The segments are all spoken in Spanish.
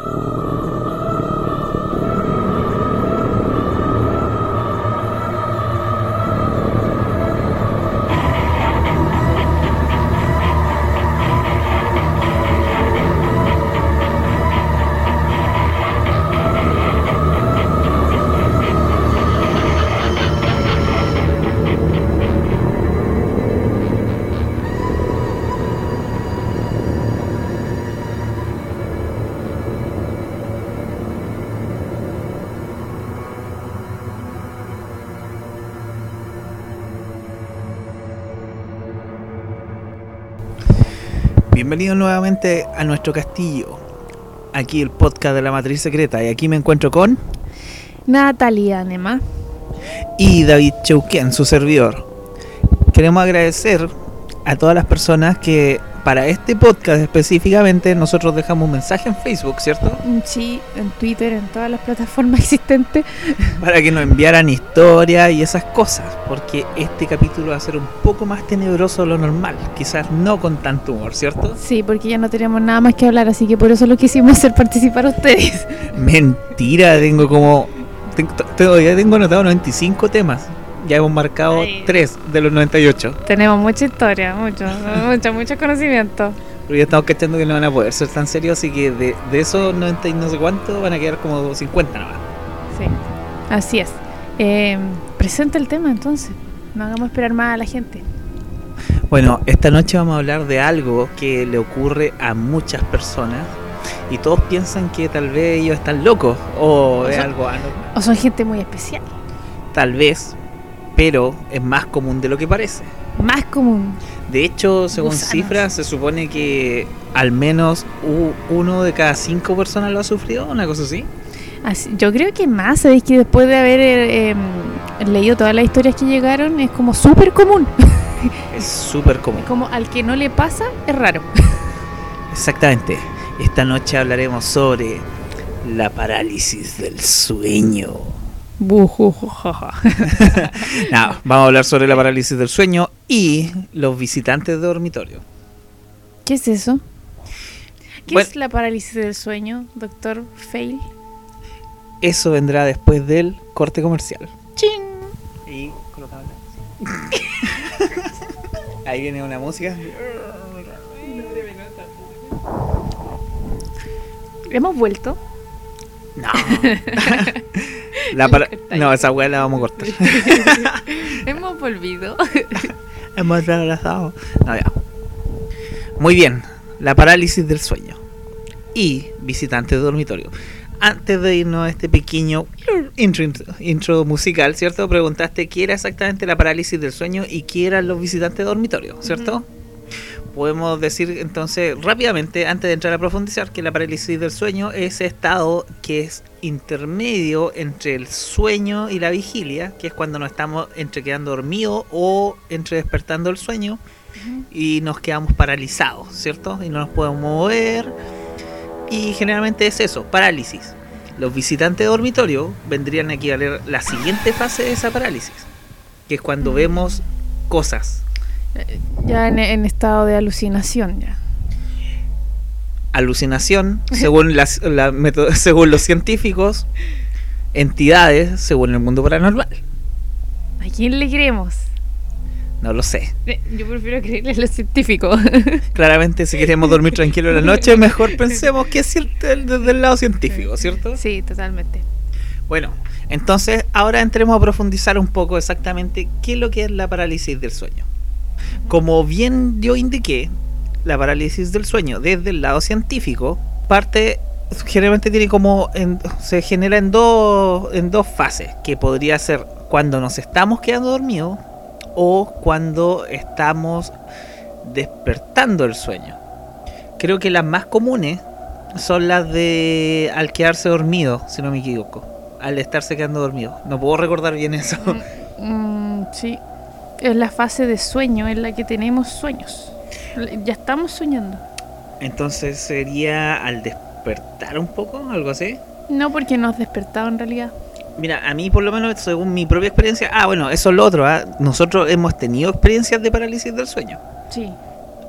Música Bienvenidos nuevamente a nuestro castillo. Aquí el podcast de la matriz secreta. Y aquí me encuentro con. Natalia Nema. Y David Cheuquén, su servidor. Queremos agradecer a todas las personas que para este podcast específicamente nosotros dejamos un mensaje en Facebook, ¿cierto? Mm, sí, en Twitter, en todas las plataformas existentes. Para que nos enviaran historias y esas cosas, porque este capítulo va a ser un poco más tenebroso de lo normal, quizás no con tanto humor, ¿cierto? Sí, porque ya no tenemos nada más que hablar, así que por eso lo quisimos hacer participar a ustedes. Mentira, tengo como... Tengo, ya tengo anotado 95 temas ya hemos marcado Ay. 3 de los 98. Tenemos mucha historia, mucho, mucho, mucho conocimiento. Pero ya estamos cachando que no van a poder ser tan serios, así que de, de esos 90 y no sé cuánto van a quedar como 50 nada más. Sí, así es. Eh, presenta el tema entonces, no hagamos esperar más a la gente. Bueno, esta noche vamos a hablar de algo que le ocurre a muchas personas y todos piensan que tal vez ellos están locos o, o es son, algo anormal. O son gente muy especial. Tal vez, pero es más común de lo que parece. Más común. De hecho, según Gusanos. cifras, se supone que al menos uno de cada cinco personas lo ha sufrido, una cosa así. así yo creo que más, sabéis que después de haber eh, eh, leído todas las historias que llegaron, es como súper común. Es súper común. Es como al que no le pasa, es raro. Exactamente. Esta noche hablaremos sobre la parálisis del sueño. no, vamos a hablar sobre la parálisis del sueño y los visitantes de dormitorio. ¿Qué es eso? ¿Qué Bueno. es la parálisis del sueño, doctor Fail? Eso vendrá después del corte comercial. ¡Ching! Y colocamos la- Ahí viene una música. ¿Hemos vuelto? No. La para- No, esa weá la vamos a cortar. Hemos volvido. Hemos abrazado. No, ya. Muy bien. La parálisis del sueño. Y visitantes de dormitorio. Antes de irnos a este pequeño intro, intro musical, ¿cierto? Preguntaste qué era exactamente la parálisis del sueño y qué eran los visitantes de dormitorio, ¿cierto? Podemos decir entonces rápidamente, antes de entrar a profundizar, que la parálisis del sueño es ese estado que es intermedio entre el sueño y la vigilia, que es cuando nos estamos entre quedando dormidos o entre despertando el sueño y nos quedamos paralizados, ¿cierto? Y no nos podemos mover. Y generalmente es eso, parálisis. Los visitantes de dormitorio vendrían a equivaler la siguiente fase de esa parálisis, que es cuando vemos cosas. Ya en, en estado de alucinación, ya. Alucinación, según, las, la meto- según los científicos, entidades, según el mundo paranormal. ¿A quién le creemos? No lo sé. Eh, Yo prefiero creerle a los científicos. Claramente, si queremos dormir tranquilo en la noche, mejor pensemos que es cierto desde el lado científico, ¿cierto? sí, totalmente. Bueno, entonces ahora entremos a profundizar un poco exactamente qué es lo que es la parálisis del sueño. Como bien yo indiqué, la parálisis del sueño desde el lado científico parte generalmente tiene como se genera en dos en dos fases, que podría ser cuando nos estamos quedando dormidos o cuando estamos despertando el sueño. Creo que las más comunes son las de al quedarse dormido, si no me equivoco. Al estarse quedando dormido. No puedo recordar bien eso. Mm, sí. Es la fase de sueño en la que tenemos sueños. Ya estamos soñando. Entonces sería al despertar un poco, algo así. No porque nos despertado en realidad. Mira, a mí por lo menos según mi propia experiencia, ah bueno, eso es lo otro, ¿ah? nosotros hemos tenido experiencias de parálisis del sueño. Sí.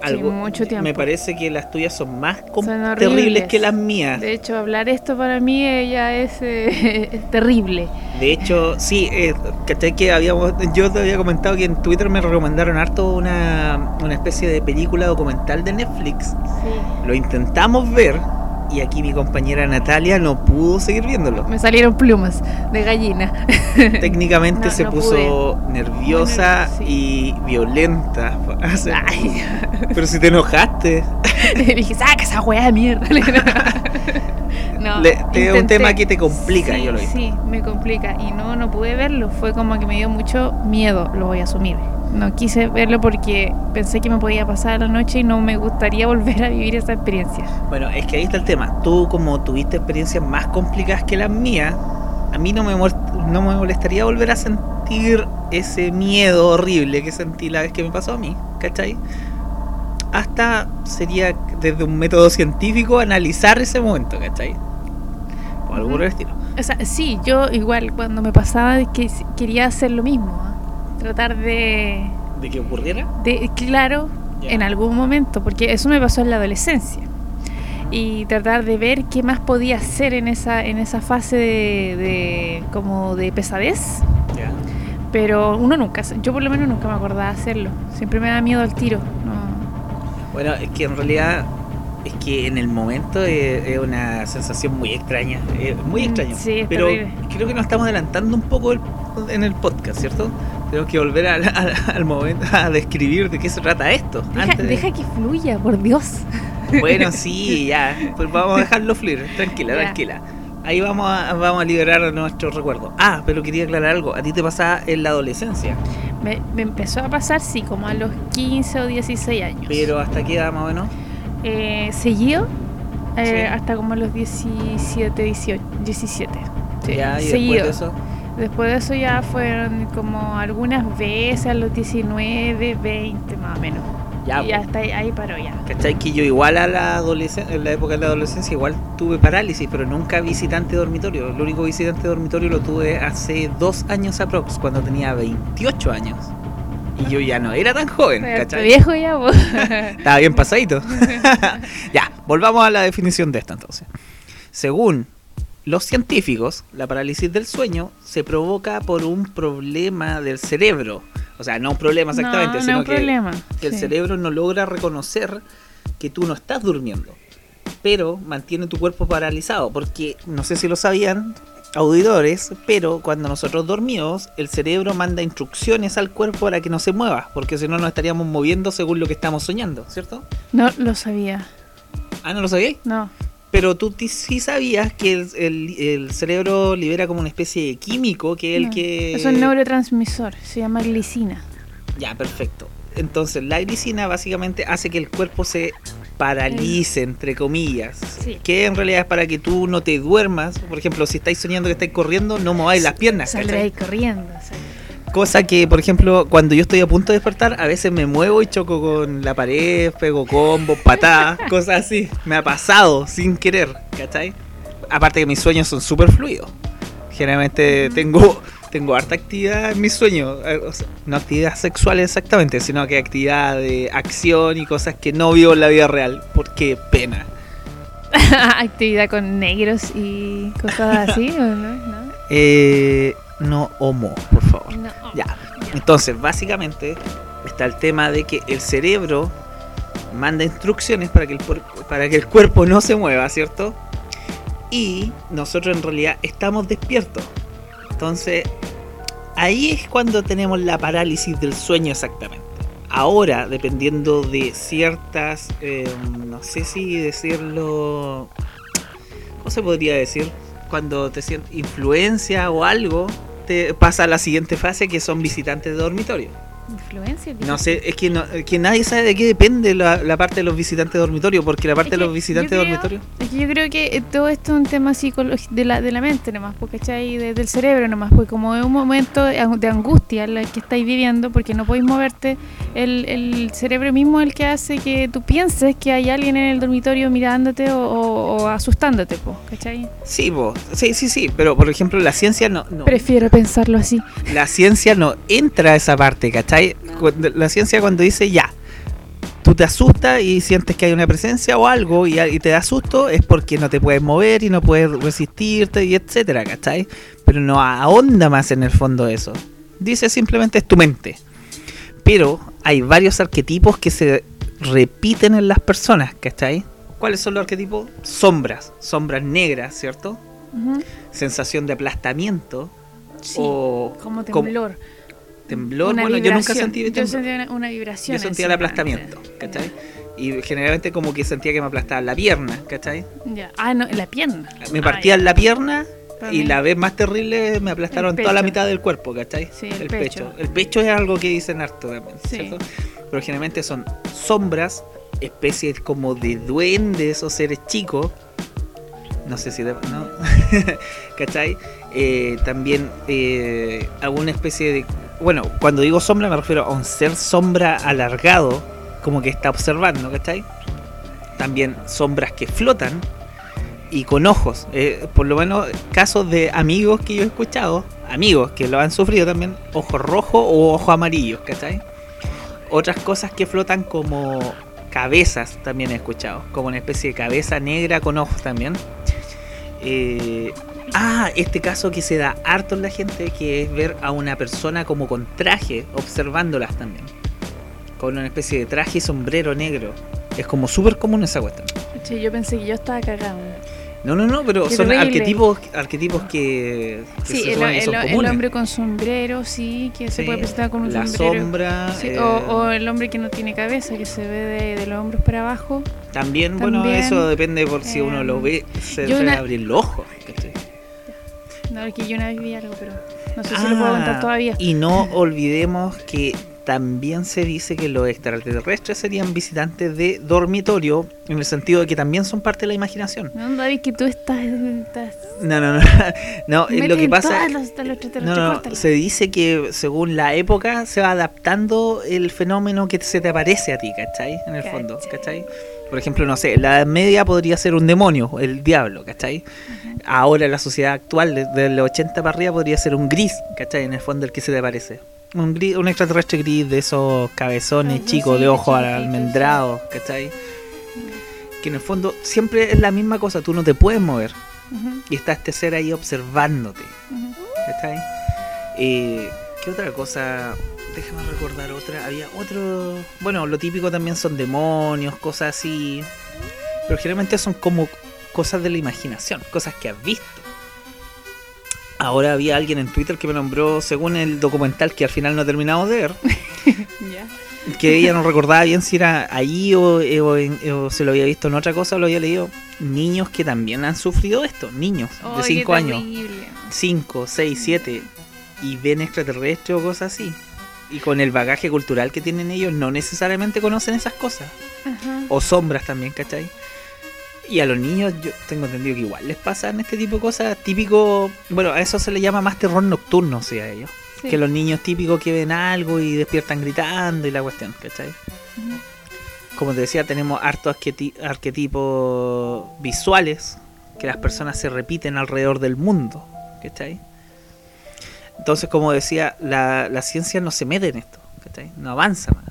Algo- mucho tiempo. Me parece que las tuyas son más Son terribles que las mías. De hecho, hablar esto para mí ya es, eh, es terrible. De hecho, sí, eh, ¿cachai? que habíamos, yo te había comentado que en Twitter me recomendaron harto una, una especie de película documental de Netflix. Sí. Lo intentamos ver y aquí mi compañera Natalia no pudo seguir viéndolo. Me salieron plumas de gallina. Técnicamente No, se no puso nerviosa y violenta. Ay. Pero si te enojaste, Le dije, saca esa weá de mierda. no, Le- te- es un tema que te complica, sí, yo lo vi. Sí, me complica. Y no, no pude verlo. Fue como que me dio mucho miedo, lo voy a asumir. No quise verlo porque pensé que me podía pasar la noche y no me gustaría volver a vivir esa experiencia. Bueno, es que ahí está el tema. Tú, como tuviste experiencias más complicadas que las mías, a mí no me, muer- no me molestaría volver a sentir ese miedo horrible que sentí la vez que me pasó a mí, ¿cachai? Hasta sería desde un método científico analizar ese momento, ¿cachai? O algo por el estilo. O sea, sí, yo igual cuando me pasaba que quería hacer lo mismo. Tratar de, ¿De que ocurriera? de, claro, Ya. en algún momento, porque eso me pasó en la adolescencia. Y tratar de ver qué más podía hacer en esa, en esa fase de, de- como de pesadez. Ya. Pero uno nunca, yo por lo menos nunca me acordaba de hacerlo. Siempre me da miedo al tiro. No. Bueno, es que en realidad es que en el momento es, es una sensación muy extraña, es muy Mm, extraño. sí, es pero terrible. creo que nos estamos adelantando un poco el- en el podcast, ¿cierto? Tenemos que volver al, al- al momento a describir de qué se trata esto. Deja, antes de- deja que fluya, por Dios. Bueno, sí, ya, pues vamos a dejarlo fluir, tranquila, Ya. tranquila. Ahí vamos a, vamos a liberar nuestros recuerdos. Ah, pero quería aclarar algo. A ti te pasaba en la adolescencia, Me, me empezó a pasar, sí, como a los 15 o 16 años. pero ¿hasta qué edad más o menos? Eh, seguido eh, Sí. hasta como a los 17, 18, 17. Sí, ya, y seguido. después de eso. Después de eso ya fueron como algunas veces a los 19, 20 más o menos. Ya, y pues. hasta ahí, ahí paró ya. ¿Cachai? Que yo igual a la adolescencia, en la época de la adolescencia, igual tuve parálisis, pero nunca visitante dormitorio. El único visitante dormitorio lo tuve hace dos años aprox, cuando tenía 28 años. Y yo ya no era tan joven, Pero ¿cachai? viejo ya, vos. Estaba bien pasadito. ya, volvamos a la definición de esta entonces. Según los científicos, la parálisis del sueño se provoca por un problema del cerebro. O sea, no un problema exactamente, no, sino que problema. que el cerebro no logra reconocer que tú no estás durmiendo, pero mantiene tu cuerpo paralizado, porque no sé si lo sabían, auditores, pero cuando nosotros dormimos, el cerebro manda instrucciones al cuerpo para que no se mueva, porque si no nos estaríamos moviendo según lo que estamos soñando, ¿cierto? No lo sabía. Ah, ¿no lo sabíais? No. Pero tú sí sabías que el, el- el cerebro libera como una especie de químico que es el que... Es un neurotransmisor, se llama glicina. Ya, perfecto. Entonces, la glicina básicamente hace que el cuerpo se paralice, entre comillas. Sí. Que en realidad es para que tú no te duermas. Por ejemplo, si estáis soñando que estáis corriendo, no mováis las piernas. Saldré ¿cachai? ahí corriendo. Cosa que, por ejemplo, cuando yo estoy a punto de despertar, a veces me muevo y choco con la pared, pego combos, patadas, cosas así. Me ha pasado sin querer, ¿cachai? Aparte que mis sueños son súper fluidos. Generalmente Ujú. tengo, tengo harta actividad en mis sueños. eh, o sea, no actividad sexual exactamente, sino que actividad de acción y cosas que no vivo en la vida real. Porque pena. Actividad con negros y cosas así, ¿o no? ¿No? Eh, no homo, por favor. Ya. Entonces, básicamente está el tema de que el cerebro manda instrucciones para que el, para que el cuerpo no se mueva, ¿cierto? Y nosotros en realidad estamos despiertos. Entonces, ahí es cuando tenemos la parálisis del sueño exactamente. Ahora, dependiendo de ciertas, eh, no sé si decirlo, ¿cómo se podría decir? Cuando te sientes influencia o algo, pasa a la siguiente fase que son visitantes de dormitorio. Influencia. No sé, es que, no- que nadie sabe de qué depende la, la parte de los visitantes de dormitorio, porque la parte Es de los visitantes de dormitorio... Es que yo creo que eh, todo esto es un tema psicológico de la, de la mente nomás, porque ¿cachai? De- del cerebro nomás, porque como es un momento de ang- de angustia el que estáis viviendo, porque no podéis moverte, el, el cerebro mismo es el que hace que tú pienses que hay alguien en el dormitorio mirándote o, o- o asustándote, po, ¿cachai? Sí, po, sí, sí, sí, pero por ejemplo la ciencia no, no- Prefiero pensarlo así. la ciencia no entra a esa parte, ¿cachai? Cuando- la ciencia cuando dice ya, tú te asustas y sientes que hay una presencia o algo y, y te da susto, es porque no te puedes mover y no puedes resistirte y etcétera, ¿cachai? Pero no ahonda más en el fondo eso. Dice simplemente es tu mente. Pero hay varios arquetipos que se repiten en las personas, ¿cachai? ¿Cuáles son los arquetipos? Sombras, sombras negras, ¿cierto? Sensación de aplastamiento Sí, o como com- temblor. Una bueno, yo nunca sentí Yo temblor. sentía una, vibración. Yo sentía el aplastamiento, ¿cachai? Y generalmente como que sentía que me aplastaba la pierna, ¿cachai? Ya. Ah, no, la pierna. Me Ah, partían ya. la pierna y mí. la vez más terrible me aplastaron toda la mitad del cuerpo, ¿cachai? Sí, el pecho. El pecho es algo que dicen harto también, Sí. ¿cierto? Pero generalmente son sombras, especies como de duendes o seres chicos. No sé si... de- ¿no? ¿Cachai? Eh, también eh, alguna especie de... Bueno, cuando digo sombra me refiero a un ser sombra alargado, como que está observando, ¿cachai? También sombras que flotan y con ojos. Eh, por lo menos casos de amigos que yo he escuchado, amigos que lo han sufrido también, ojos rojos o ojos amarillos, ¿cachai? Otras cosas que flotan como cabezas también he escuchado, como una especie de cabeza negra con ojos también. Eh, ah, este caso que se da harto en la gente, que es ver a una persona como con traje, observándolas también. Con una especie de traje y sombrero negro. Es como súper común esa cuestión. Sí, yo pensé que yo estaba cagado. No, no, no, pero Qué son arquetipos, arquetipos que, que Sí, se el, son el- el comunes. hombre con sombrero, sí, que se puede presentar con un la sombrero. sombra, Sí, eh, o, o el hombre que no tiene cabeza, que se ve de, de los hombros para abajo. también, bueno, también, eso depende por si uno eh, lo ve, se debe una- abrir los ojos. ¿Cachai? No, que yo una vez vi algo, pero no sé si lo puedo contar Ah, todavía. Y no olvidemos que también se dice que los extraterrestres serían visitantes de dormitorio, en el sentido de que también son parte de la imaginación. No, David, que tú estás. estás No, no, no. no lo que pasa. los- los No, no, se dice que según la época se va adaptando el fenómeno que se te aparece a ti, ¿cachai? En el fondo, Cachai. Por ejemplo, no sé, la Edad media podría ser un demonio, el diablo, ¿cachai? Ahora en la sociedad actual, desde los 80 para arriba, podría ser un gris, ¿cachai? En el fondo el que se te aparece. Un, gris, un extraterrestre gris de esos cabezones Ajá, chicos, sí, de ojos almendrados, ¿cachai? Que en el fondo siempre es la misma cosa, tú no te puedes mover y está este ser ahí observándote. ujú. ¿Cachai? Eh, ¿Qué otra cosa? Déjame recordar otra. Había otro. Bueno, lo típico también son demonios, cosas así. Pero generalmente son como cosas de la imaginación, cosas que has visto. Ahora había alguien en Twitter que me nombró, según el documental que al final no he terminado de ver, Ya. que ella no recordaba bien si era ahí o, eh, o o se lo había visto en otra cosa o lo había leído. Niños que también han sufrido esto, niños de Ay, 5 qué años. terrible. 5, 6, 7 y ven extraterrestres o cosas así. Y con el bagaje cultural que tienen ellos, no necesariamente conocen esas cosas. Ajá. O sombras también, ¿cachai? Y a los niños, yo tengo entendido que igual les pasan este tipo de cosas. Típico, bueno, a eso se le llama más terror nocturno, o sea, a ellos. Sí. Que los niños típicos que ven algo y despiertan gritando y la cuestión, ¿cachai? Como te decía, tenemos hartos arqueti- arquetipos visuales que las personas se repiten alrededor del mundo. ¿Cachai? Entonces, como decía, la, la ciencia no se mete en esto. ¿Cachai? No avanza más.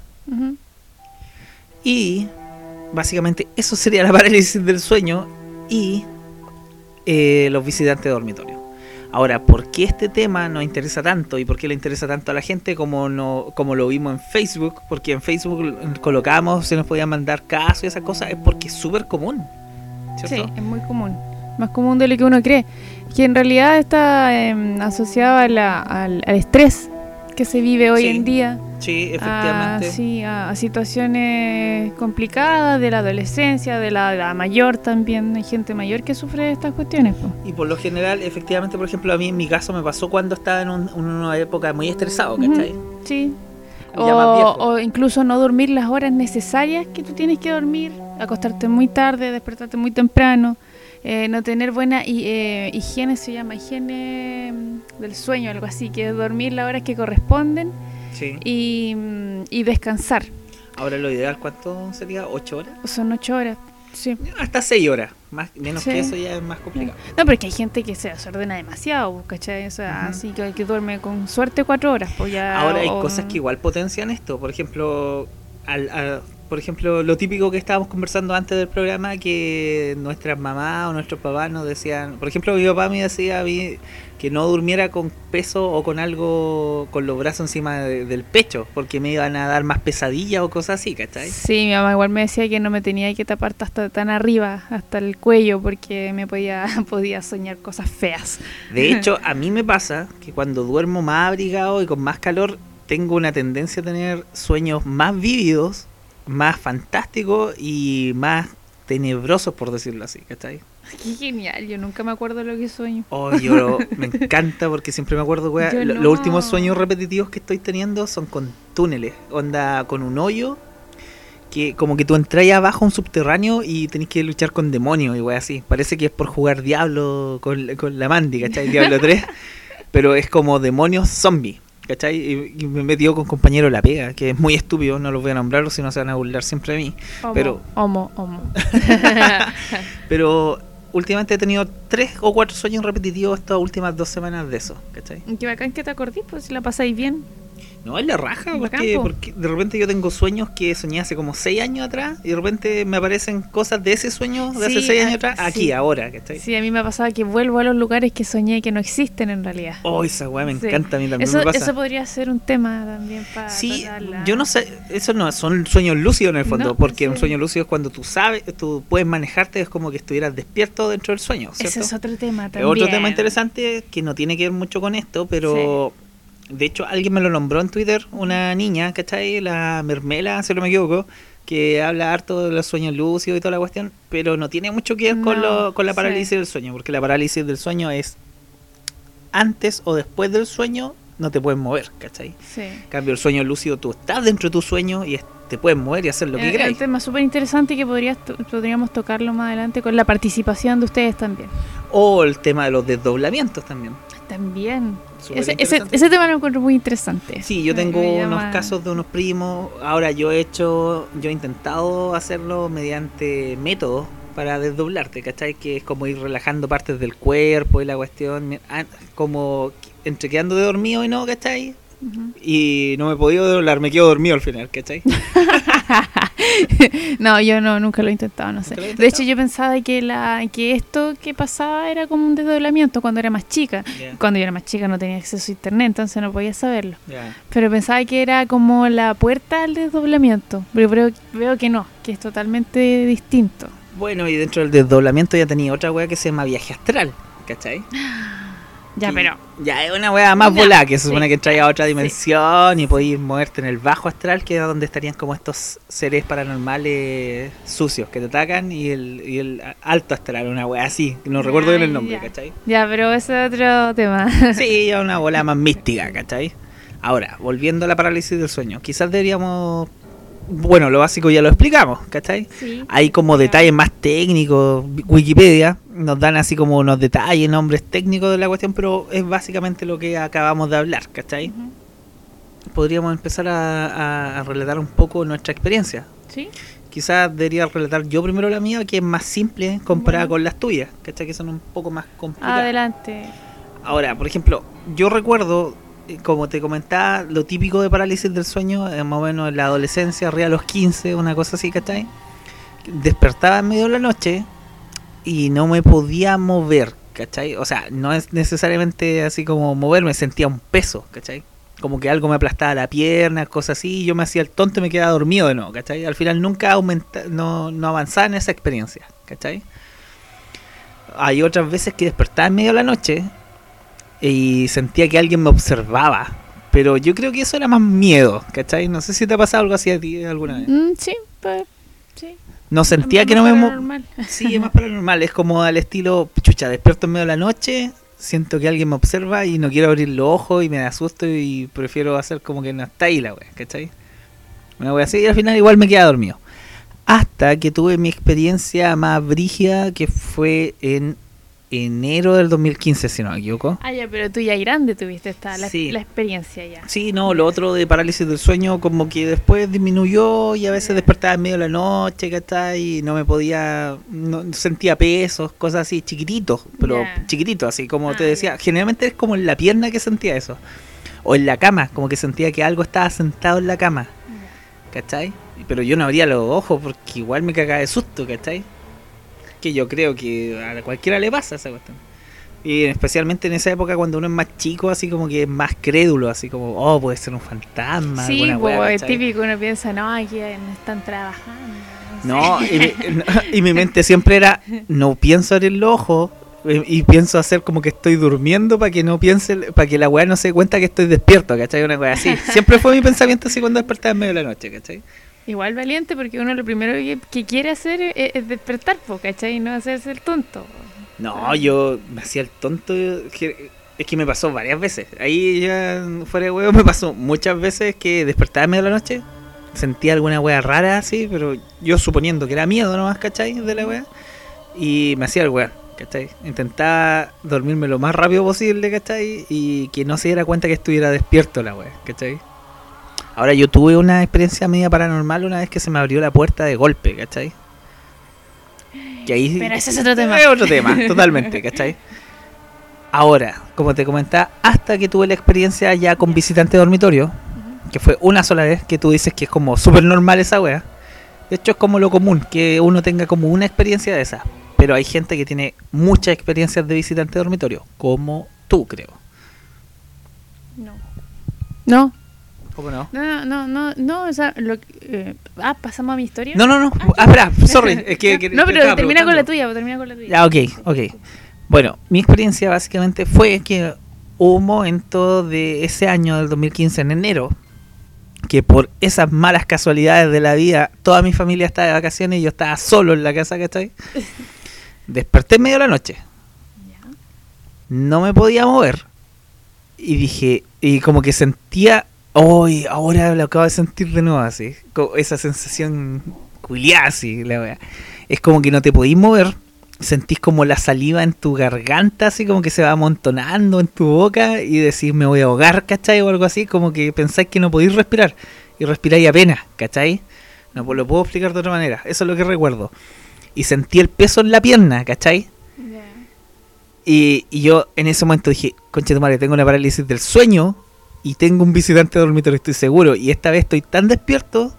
Y básicamente eso sería la parálisis del sueño y eh, los visitantes de dormitorio. Ahora, ¿por qué este tema nos interesa tanto y por qué le interesa tanto a la gente como, no, como lo vimos en Facebook? Porque en Facebook colocamos, se nos podían mandar casos y esas cosas, es porque es súper común. Sí, es muy común. Más común de lo que uno cree. Que en realidad está em, asociado a la- al, al estrés que se vive hoy Sí, en día. Sí, A, efectivamente. Ah, sí, a, a situaciones complicadas de la adolescencia, de la edad mayor también. Hay gente mayor que sufre de estas cuestiones. Y por lo general, efectivamente, por ejemplo, a mí en mi caso me pasó cuando estaba en, un- en una época muy estresado, ¿cachai? Ujú, Sí. Ya más O, o incluso no dormir las horas necesarias que tú tienes que dormir, acostarte muy tarde, despertarte muy temprano, eh, no tener buena eh, higiene, se llama higiene mm, del sueño, algo así, que es dormir las horas que corresponden Sí. y, mm, y descansar. Ahora lo ideal, ¿cuánto sería? ¿8 horas? Son ocho horas, sí. Hasta 6 horas. Más, menos Sí. que eso ya es más complicado. No, porque hay gente que se desordena demasiado, ¿cachai? O sea, así que, que duerme con suerte cuatro horas, pues ya... Ahora hay o- cosas que igual potencian esto. Por ejemplo, al, a- por ejemplo, lo típico que estábamos conversando antes del programa, que nuestras mamás o nuestros papás nos decían, por ejemplo, mi papá me decía a mí que no durmiera con peso o con algo, con los brazos encima de- del pecho, porque me iban a dar más pesadillas o cosas así, ¿cachai? Sí, mi mamá igual me decía que no me tenía que tapar hasta tan arriba, hasta el cuello, porque me podía, podía soñar cosas feas. De hecho, a mí me pasa que cuando duermo más abrigado y con más calor, tengo una tendencia a tener sueños más vívidos, más fantásticos y más tenebrosos, por decirlo así, ¿cachai? Qué genial, yo nunca me acuerdo lo que sueño. Oh, yo me encanta porque siempre me acuerdo, lo- no. Los últimos sueños repetitivos que estoy teniendo son con túneles, onda con un hoyo que como que tú entras abajo a un subterráneo y tenés que luchar con demonios y weá así. Parece que es por jugar Diablo con, con la Mandy, ¿cachai? Diablo 3, pero es como demonios zombies. ¿Cachai? Y, y me he metido con compañero La Pega, que es muy estúpido, no los voy a nombrar, si no se van a burlar siempre de mí. Homo, Pero- Homo, homo. Pero últimamente he tenido tres o cuatro sueños repetitivos estas últimas dos semanas de eso, ¿cachai? Qué bacán que te acordís, pues si la pasáis bien. No, es la raja, porque, po. porque de repente yo tengo sueños que soñé hace como seis años atrás y de repente me aparecen cosas de ese sueño de hace Sí, seis años atrás, sí. aquí, ahora, ¿cachai? Sí, a mí me ha pasado que vuelvo a los lugares que soñé que no existen en realidad. Oh, esa weá me Sí. encanta, a mí también Eso, me pasa. eso podría ser un tema también para Sí, tratarla. yo no sé, eso no, son sueños lúcidos en el fondo, No, porque un sueño lúcido es cuando tú sabes, tú puedes manejarte, es como que estuvieras despierto dentro del sueño, ¿cierto? Ese es otro tema Es también. Otro tema interesante que no tiene que ver mucho con esto, pero de hecho alguien me lo nombró en Twitter, una niña, ¿cachai? La Mermela, si no me equivoco, que habla harto de los sueños lúcidos y toda la cuestión, pero no tiene mucho que ver con, lo- con la sí. parálisis del sueño, porque la parálisis del sueño es antes o después del sueño no te puedes mover, ¿cachai? Sí. En cambio, el sueño lúcido, tú estás dentro de tu sueño y te puedes mover y hacer lo que Eh, Es un tema súper interesante que podrías podríamos tocarlo más adelante con la participación de ustedes también. O el tema de los desdoblamientos también. También. Ese, ese, tema lo encuentro muy interesante. Sí, yo tengo unos llama- casos de unos primos. Ahora yo he hecho, yo he intentado hacerlo mediante métodos para desdoblarte, ¿cachai? Que es como ir relajando partes del cuerpo y la cuestión, ah, como entre quedando de dormido y no, ¿cachai? Ujú. Y no me he podido doblar, me quedo dormido al final, ¿cachai? no, yo no, nunca lo he intentado, no sé. ¿Nunca lo he De hecho, yo pensaba que la que esto que pasaba era como un desdoblamiento cuando era más chica. Cuando yo era más chica no tenía acceso a internet, entonces no podía saberlo. Pero pensaba que era como la puerta al desdoblamiento. Pero veo, veo que no, que es totalmente distinto. Bueno, y dentro del desdoblamiento ya tenía otra wea que se llama viaje astral, ¿cachai? Ya, Y- pero Ya es una wea más volada, que se sí. supone que trae a otra Sí. dimensión y podéis moverte en el bajo astral, que es donde estarían como estos seres paranormales sucios que te atacan, y el, y el alto astral, una wea así, no recuerdo bien el nombre, ya. ¿cachai? Ya, pero ese es otro tema. Sí, es una bola más mística, ¿cachai? Ahora, volviendo a la parálisis del sueño, quizás deberíamos... Bueno, lo básico ya lo explicamos, ¿cachai? Sí. Hay como detalles más técnicos. Wikipedia nos dan así como unos detalles, nombres técnicos de la cuestión, pero es básicamente lo que acabamos de hablar, ¿cachai? Ujú. Podríamos empezar a, a- a relatar un poco nuestra experiencia. Sí. Quizás debería relatar yo primero la mía, que es más simple comparada Bueno. con las tuyas, ¿cachai? Que son un poco más complicadas. Adelante. Ahora, por ejemplo, yo recuerdo, como te comentaba, lo típico de parálisis del sueño, eh, más o menos en la adolescencia, arriba de los 15, una cosa así, ¿cachai? Despertaba en medio de la noche y no me podía mover, ¿cachai? O sea, no es necesariamente así como moverme, sentía un peso, ¿cachai? Como que algo me aplastaba la pierna, cosas así, y yo me hacía el tonto y me quedaba dormido de nuevo, ¿cachai? Al final nunca aumenta, no, no avanzaba en esa experiencia, ¿cachai? Hay otras veces que despertaba en medio de la noche y sentía que alguien me observaba. Pero yo creo que eso era más miedo, ¿cachai? No sé si te ha pasado algo así a ti alguna vez. Mm, sí, pues, sí. No sentía que no me... paranormal. Sí, es más paranormal. Es como al estilo, chucha, despierto en medio de la noche, siento que alguien me observa y no quiero abrir los ojos y me asusto y prefiero hacer como que no está ahí la wea, ¿cachai? Una wea así y al final igual me queda dormido. Hasta que tuve mi experiencia más brígida que fue en enero del 2015, si no me equivoco. Ah, ya, pero tú ya grande tuviste esta, la, Sí. la experiencia ya. Sí, no, lo otro de parálisis del sueño como que después disminuyó y a veces despertaba en medio de la noche, ¿cachai? Y no me podía, no sentía pesos, cosas así, chiquititos, pero Ya. chiquititos, así como Ah, te decía. Generalmente es como en la pierna que sentía eso. O en la cama, como que sentía que algo estaba sentado en la cama, ¿cachai? Pero yo no abría los ojos porque igual me cagaba de susto, ¿cachai? Que yo creo que a cualquiera le pasa esa cuestión. Y especialmente en esa época cuando uno es más chico, así como que es más crédulo, así como, oh, puede ser un fantasma. Sí, alguna pues es ¿cachai? típico, uno piensa, no, aquí no están trabajando. No, y mi, y mi mente siempre era, no pienso abrir los ojos eh, y pienso hacer como que estoy durmiendo para que no piense, para que la weá no se dé cuenta que estoy despierto, ¿cachai? Una weá así. Siempre fue mi pensamiento así cuando despertaba en medio de la noche, ¿cachai? Igual valiente porque uno lo primero que, que quiere hacer es, es despertar, ¿cachai? Y no hacerse el tonto. No, yo me hacía el tonto. Es que me pasó varias veces. Ahí ya fuera de huevo me pasó muchas veces que despertaba en medio de la noche, sentía alguna wea rara así, pero yo suponiendo que era miedo nomás, ¿cachai? De la wea. Y me hacía el weón, ¿cachai? Intentaba dormirme lo más rápido posible, ¿cachai? Y que no se diera cuenta que estuviera despierto la wea, ¿cachai? Ahora yo tuve una experiencia media paranormal una vez que se me abrió la puerta de golpe, ¿cachai? Que ahí Pero ese es otro tema. Es otro tema, totalmente, ¿cachai? Ahora, como te comentaba, hasta que tuve la experiencia ya con visitante de dormitorio, que fue una sola vez, que tú dices que es como súper normal esa wea. De hecho, es como lo común, que uno tenga como una experiencia de esa. Pero hay gente que tiene muchas experiencias de visitante de dormitorio, como tú, creo. No. No, ¿Cómo no? no, no, no, no, o sea, lo, que- eh, ah, pasamos a mi historia. No, no, no. Ah, espera, sorry. Es que, que- no, pero termina con la tuya, termina con la tuya. Ya, ok, ok. Bueno, mi experiencia básicamente fue que hubo un momento de ese año, del 2015, en enero, que por esas malas casualidades de la vida, toda mi familia estaba de vacaciones y yo estaba solo en la casa que estoy. Desperté en medio de la noche, no me podía mover y dije, y como que sentía, hoy, ahora lo acabo de sentir de nuevo así, esa sensación culiada así, la wea. Es como que no te podís mover, sentís como la saliva en tu garganta, así como que se va amontonando en tu boca y decís me voy a ahogar, ¿cachai? O algo así, como que pensáis que no podéis respirar y respiráis apenas, ¿cachai? No pues, lo puedo explicar de otra manera, eso es lo que recuerdo. Y sentí el peso en la pierna, ¿cachai? Y, y yo en ese momento dije, conche tu madre, tengo una parálisis del sueño y tengo un visitante de dormitorio, estoy seguro. Y esta vez estoy tan despierto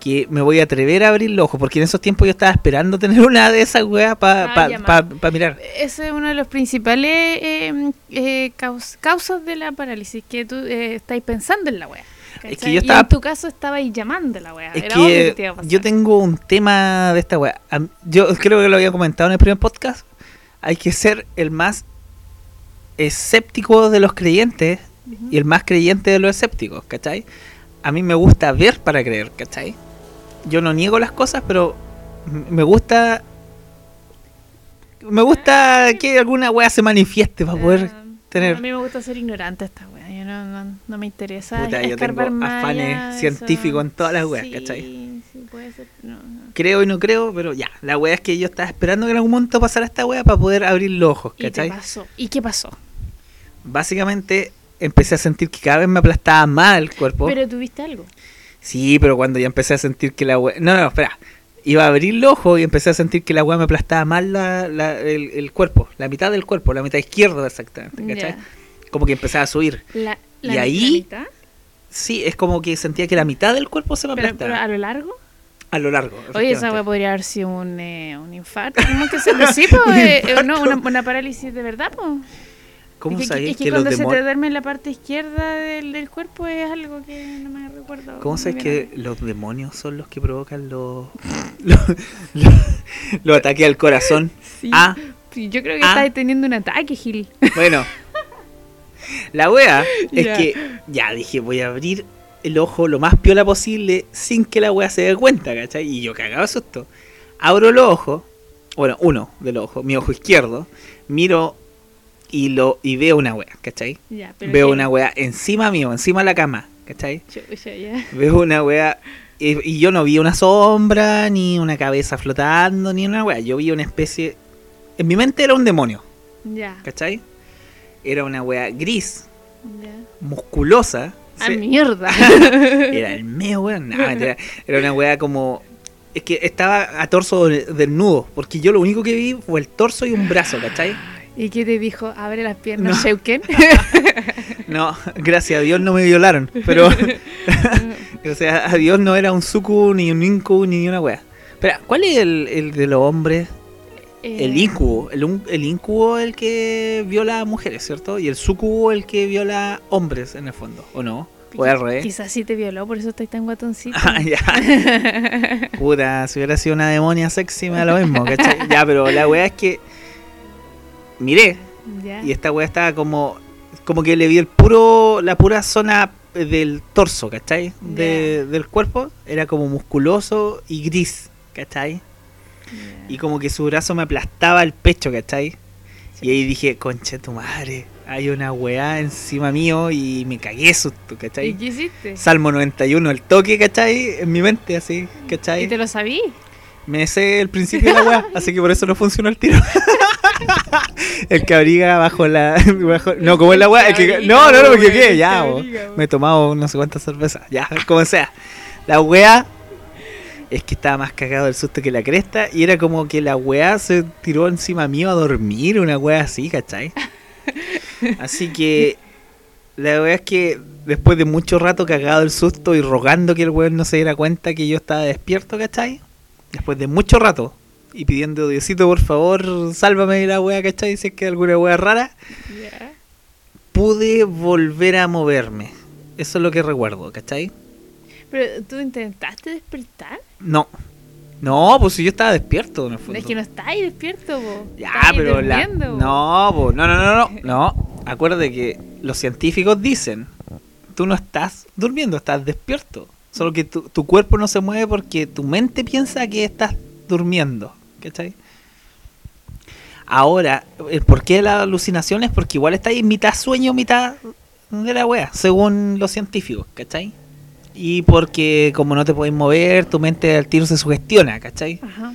que me voy a atrever a abrir los ojos, porque en esos tiempos yo estaba esperando tener una de esas weas para Ah, pa, ya, pa- pa mirar. Ese es uno de los principales eh, eh, caus- causas de la parálisis, que tú eh, estáis pensando en la wea. Es que en tu caso estabais llamando la wea. Es Era obvio que te iba a pasar. yo tengo un tema de esta wea. Yo creo que lo había comentado en el primer podcast. Hay que ser el más escéptico de los creyentes Y el más creyente de los escépticos, ¿cachai? A mí me gusta ver para creer, ¿cachai? Yo no niego las cosas, pero me gusta... Me gusta que alguna wea se manifieste para poder Ah, tener... A mí me gusta ser ignorante esta wea. Yo no, no, no me interesa. Puta, yo tengo afanes científicos en todas las weas, Sí, ¿cachai? Sí, puede ser. No, no. Creo y no creo, pero ya. La wea es que yo estaba esperando que en algún momento pasara esta wea para poder abrir los ojos, ¿Y ¿cachai? pasó? ¿Y qué pasó? Básicamente empecé a sentir que cada vez me aplastaba más el cuerpo. Pero tuviste algo. Sí, pero cuando ya empecé a sentir que la wea... No, no, espera. Iba a abrir los ojos y empecé a sentir que la wea me aplastaba más la, la- el, el cuerpo, la mitad del cuerpo, la mitad izquierda exactamente, ¿cachai? Ya. Como que empezaba a subir. La, Y la, ahí- la mitad, Sí, es como que sentía que la mitad del cuerpo se me aplastaba. pero a lo largo. a lo largo. Oye, esa wea podría haber sido un, eh, un infarto. ¿Cómo que se Un eh, eh, no, una, una parálisis de verdad, po. ¿Cómo es que, sabéis es que, que, los cuando se te duerme en la parte izquierda del, del cuerpo es algo que no me recuerdo. ¿Cómo sabes que los demonios son los que provocan los, los, los- los ataques al corazón? Sí. Ah, Sí, yo creo que Ah. estás teniendo un ataque, Gil. bueno. La wea es Ya. que ya dije, voy a abrir el ojo lo más piola posible sin que la wea se dé cuenta, ¿cachai? Y yo cagaba susto. Abro los ojos, bueno, uno de los ojos, mi ojo izquierdo, miro y lo y veo una wea, ¿cachai? Ya, pero Veo una wea encima mío, encima de la cama, ¿cachai? Veo una wea. Y, y yo no vi una sombra, ni una cabeza flotando, ni una wea. Yo vi una especie. En mi mente era un demonio, Ya. ¿cachai? Era una wea gris, ya. musculosa. Ah, se- mierda. era el medio weón. No, era una wea como. Es que estaba a torso de- desnudo, porque yo lo único que vi fue el torso y un brazo, ¿cachai? ¿Y qué te dijo? Abre las piernas, No. Sheuken. No, gracias a Dios no me violaron, pero O sea, a Dios no era un suku, ni un incubo, ni una wea. Espera, ¿cuál es el, el de los hombres? El Eh, incubo. El, el incubo el que viola a mujeres, ¿cierto? Y el sucubo el que viola hombres, en el fondo, ¿o no? O revés. Quizás sí te violó, por eso estás tan guatoncito. Ah, ya. Puta, si hubiera sido una demonia sexy me da lo mismo, ¿cachai? Ya, pero la wea es que miré y esta wea estaba como como que le vi el puro la pura zona eh, del torso, ¿cachai? De- del cuerpo era como musculoso y gris, ¿cachai? Ya. Y como que su brazo me aplastaba el pecho, ¿cachai? Y ahí dije, conche tu madre, hay una weá encima mío y me cagué susto, ¿Y ¿cachai? qué hiciste? Salmo 91, el toque, ¿cachai? En mi mente, así, ¿cachai? ¿Y te lo sabí? Me sé el principio de la weá, así que por eso no funcionó el tiro. el que abriga bajo la. bajo- no, como es la weá. el no, no, no, me equivoqué, ya. Me he tomado no sé cuántas cervezas, ya, como sea. La weá es que estaba más cagado del susto que la cresta y era como que la weá se tiró encima mío a dormir, una weá así, ¿cachai? Así que la weá es que después de mucho rato cagado del susto y rogando que el weón no se diera cuenta que yo estaba despierto, ¿cachai? Después de mucho rato y pidiendo Diosito, por favor, sálvame de la weá, ¿cachai? Si es que hay alguna weá rara, pude volver a moverme. Eso es lo que recuerdo, ¿cachai? Pero tú intentaste despertar. No. No, pues si yo estaba despierto en el fondo. Es que no estás ahí despierto, po. Ya, pero la... po. No, no, no, no, no. No, acuérdate que los científicos dicen, tú no estás durmiendo, estás despierto. Solo que tu, tu cuerpo no se mueve porque tu mente piensa que estás durmiendo. ¿Cachai? Ahora, el por qué la alucinación es porque igual está ahí mitad sueño, mitad de la wea, según los científicos, ¿cachai? Y porque como no te podés mover, tu mente al tiro se sugestiona, ¿cachai? Ajá.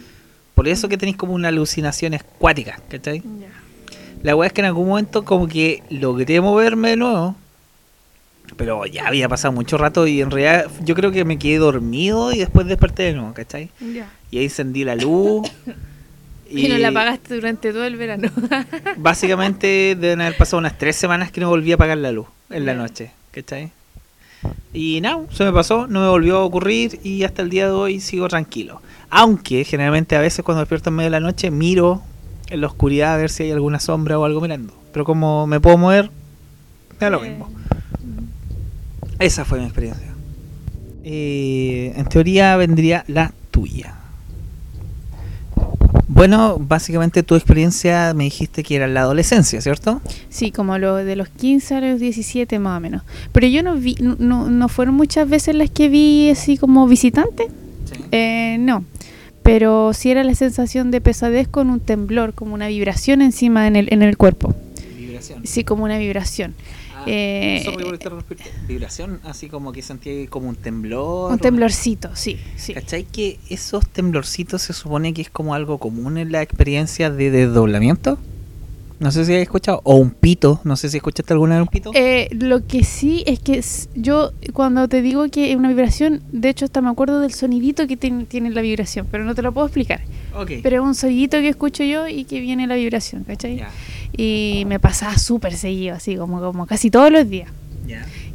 Por eso que tenéis como una alucinación acuática, ¿cachai? La weá es que en algún momento como que logré moverme de nuevo. Pero ya había pasado mucho rato y en realidad yo creo que me quedé dormido y después desperté de nuevo, ¿cachai? Ya. Y ahí encendí la luz. Y, no la apagaste durante todo el verano. Básicamente deben haber pasado unas tres semanas que no volví a apagar la luz en la noche, ¿cachai? Y nada, se me pasó, no me volvió a ocurrir y hasta el día de hoy sigo tranquilo. Aunque generalmente a veces cuando despierto en medio de la noche miro en la oscuridad a ver si hay alguna sombra o algo mirando. Pero como me puedo mover, me da lo Eh, mismo. Esa fue mi experiencia. Eh, en teoría vendría la tuya. Bueno, básicamente tu experiencia me dijiste que era la adolescencia, ¿cierto? Sí, como lo de los 15 a los 17 más o menos. Pero yo no vi, no, no, fueron muchas veces las que vi así como visitante. Eh, no. Pero sí era la sensación de pesadez con un temblor, como una vibración encima en el, en el cuerpo. Vibración. Sí, como una vibración. Ah, Eh. Vibración, así como que sentí como un temblor. Un temblorcito, sí, sí. ¿Cachai que esos temblorcitos se supone que es como algo común en la experiencia de desdoblamiento? No sé si has escuchado. O un pito. No sé si escuchaste alguna vez un pito. Eh, lo que sí es que yo cuando te digo que es una vibración, de hecho hasta me acuerdo del sonidito que tiene, tiene la vibración, pero no te lo puedo explicar. ok. Pero es un sonidito que escucho yo y que viene la vibración, ¿cachai? Ya, Y me pasaba súper seguido, así como, como casi todos los días.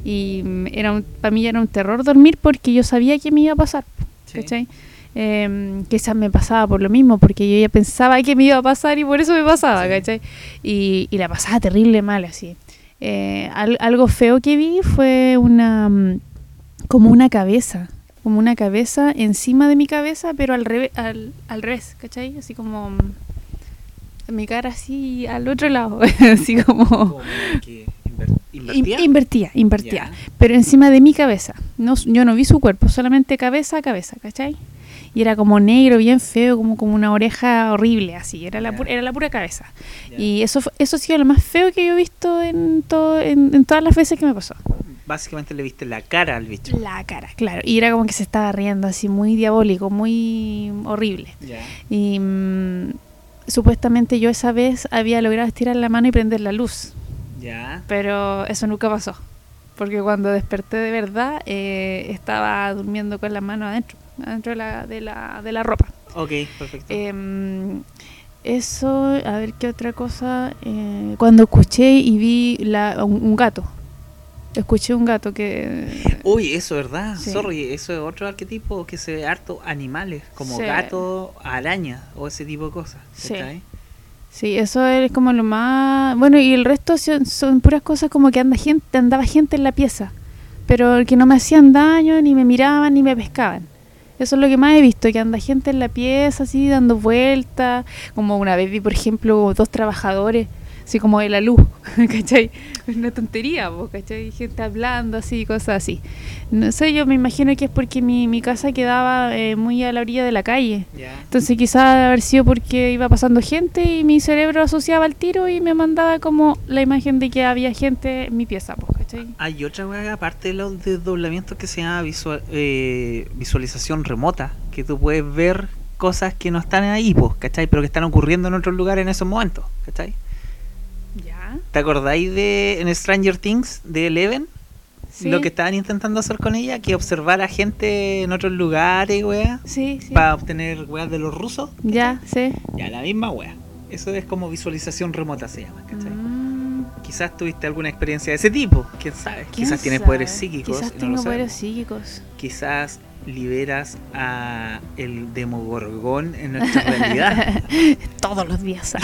Y mm, era un- para mí era un terror dormir porque yo sabía que me iba a pasar, Sí. ¿cachai? Eh, quizás me pasaba por lo mismo, porque yo ya pensaba que me iba a pasar y por eso me pasaba, Sí. ¿cachai? Y, y la pasaba terrible mal, así. Eh, al- algo feo que vi fue una mm, como una cabeza, como una cabeza encima de mi cabeza, pero al revés, al, al revés, ¿cachai? Así como mi cara así al otro lado, así como que inver- in- invertía. invertía, invertía Ya. pero encima de mi cabeza. No, yo no vi su cuerpo, solamente cabeza a cabeza, ¿cachai? Y era como negro, bien feo, como, como una oreja horrible, así. Era la, Ya. pu- era la pura cabeza. Ya. Y eso, eso ha sido lo más feo que yo he visto en, todo, en, en todas las veces que me pasó. Básicamente le viste la cara al bicho. La cara, claro. Y era como que se estaba riendo así, muy diabólico, muy horrible. Ya. Y mm, supuestamente yo esa vez había logrado estirar la mano y prender la luz. Ya. pero eso nunca pasó. Porque cuando desperté de verdad, eh, estaba durmiendo con la mano adentro, adentro de la, de la, de la ropa. Ok, perfecto. Em, eso, a ver qué otra cosa. eh, cuando escuché y vi la, un, un gato. Escuché un gato que... Uy, eso, ¿verdad? Sí. Sorry, eso es otro arquetipo que se ve harto animales, como Sí. gato, araña o ese tipo de cosas. Sí. Sí, eso es como lo más... Bueno, y el resto son, son puras cosas como que anda gente, andaba gente en la pieza, pero que no me hacían daño, ni me miraban, ni me pescaban. Eso es lo que más he visto, que anda gente en la pieza, así, dando vueltas. Como una vez vi, por ejemplo, dos trabajadores, así como de la luz, ¿cachai? Una tontería, ¿cachai? Gente hablando, así, cosas así. No sé, yo me imagino que es porque mi, mi casa quedaba eh, muy a la orilla de la calle. Entonces quizás haber sido porque iba pasando gente y mi cerebro asociaba al tiro y me mandaba como la imagen de que había gente en mi pieza, po, ¿cachai? Hay otra weá aparte de los desdoblamientos que se llama visual- eh, visualización remota, que tú puedes ver cosas que no están ahí, pues, ¿cachai? Pero que están ocurriendo en otros lugares en esos momentos, ¿cachai? ¿Te acordáis de en Stranger Things de Eleven? Sí. Lo que estaban intentando hacer con ella, que observar a gente en otros lugares, weá, Sí, sí. para obtener weas de los rusos. Ya, sí. Ya, la misma wea. Eso es como visualización remota se llama, ¿cachai? Mm, Quizás tuviste alguna experiencia de ese tipo, quién sabe. ¿quién Quizás tienes poderes psíquicos. Quizás no tengo poderes psíquicos. Quizás liberas a el demogorgón en nuestra realidad. Todos los días.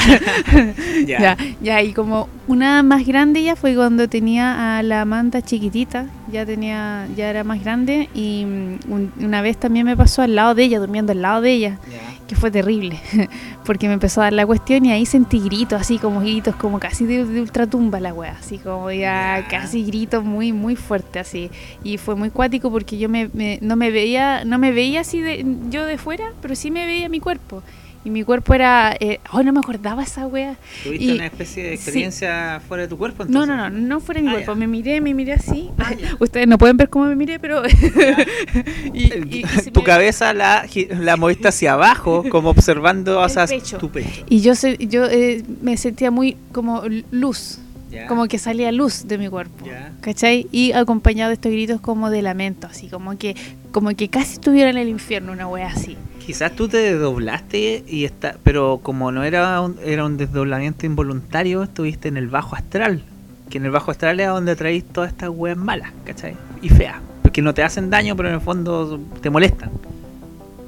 ya. ya, ya, y como una más grande ya fue cuando tenía a la manta chiquitita, ya tenía, ya era más grande y mm, un- una vez también me pasó al lado de ella, durmiendo al lado de ella, que fue terrible, porque me empezó a dar la cuestión y ahí sentí gritos, así como gritos, como casi de, de ultratumba la wea, así como ya Ya. casi gritos muy, muy fuerte así, y fue muy cuático porque yo me, me- no me veía, no me veía así de, yo de fuera, pero sí me veía mi cuerpo. Y mi cuerpo era... Eh, oh, no me acordaba esa wea. ¿Tuviste Y- una especie de sí. experiencia fuera de tu cuerpo? No, Entonces? no, no, no fuera mi Ah, cuerpo. ya. Me miré, me miré así. Ah. Ustedes no pueden ver cómo me miré, pero. y, y- tu cabeza la, la moviste hacia abajo, como observando hacia pecho. tu pecho. y yo, se- yo eh, me sentía muy como luz, Como que salía luz de mi cuerpo. ¿Cachai? Y acompañado de estos gritos como de lamento, así como que como que casi estuviera en el infierno, una wea así. Quizás tú te desdoblaste y está, pero como no era un, era un desdoblamiento involuntario, estuviste en el bajo astral. Que en el bajo astral es donde traís todas estas weas malas, ¿cachai? Y feas. Porque no te hacen daño, pero en el fondo te molestan.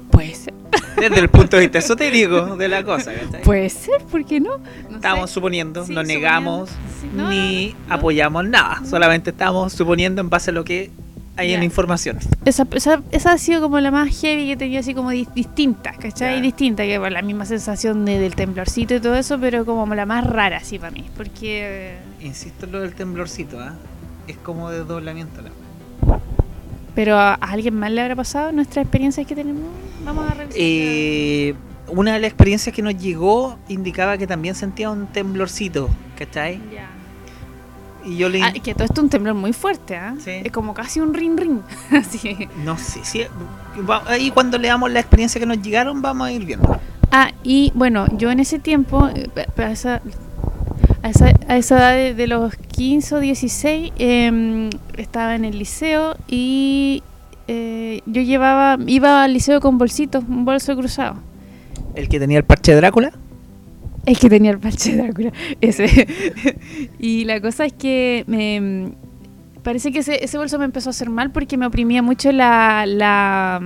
Puede ser. Desde el punto de vista esotérico de la cosa, ¿cachai? Puede ser, ¿por qué no? No Estamos sé. suponiendo, Sí, no negamos. Sí, no, ni no, apoyamos nada. Solamente estamos suponiendo en base a lo que hay en la información. Esa, esa, esa ha sido como la más heavy que he tenido, así como dis- distinta, ¿cachai? Ya. Distinta, que bueno, la misma sensación de- del temblorcito y todo eso, pero como la más rara, así para mí. Porque. Insisto en lo del temblorcito, ¿ah? Es como desdoblamiento la. Pero a, alguien más le habrá pasado nuestras experiencias que tenemos. Vamos a revisar. Eh, una de las experiencias que nos llegó indicaba que también sentía un temblorcito, ¿cachai? Ya. Y yo le... Ah, que todo esto es un temblor muy fuerte, ¿ah? Sí. Es como casi un rin rin. Así. No sé va- Ahí cuando leamos la experiencia que nos llegaron vamos a ir viendo. Ah, y bueno, yo en ese tiempo, eh, a esa, a esa, a esa edad de, de los 15 o 16, em, estaba en el liceo y eh, yo llevaba, iba al liceo con bolsitos, un bolso cruzado. El que tenía el parche de Drácula. El que tenía el parche de Drácula, ese. y la cosa es que me parece que ese, ese bolso me empezó a hacer mal porque me oprimía mucho la, la,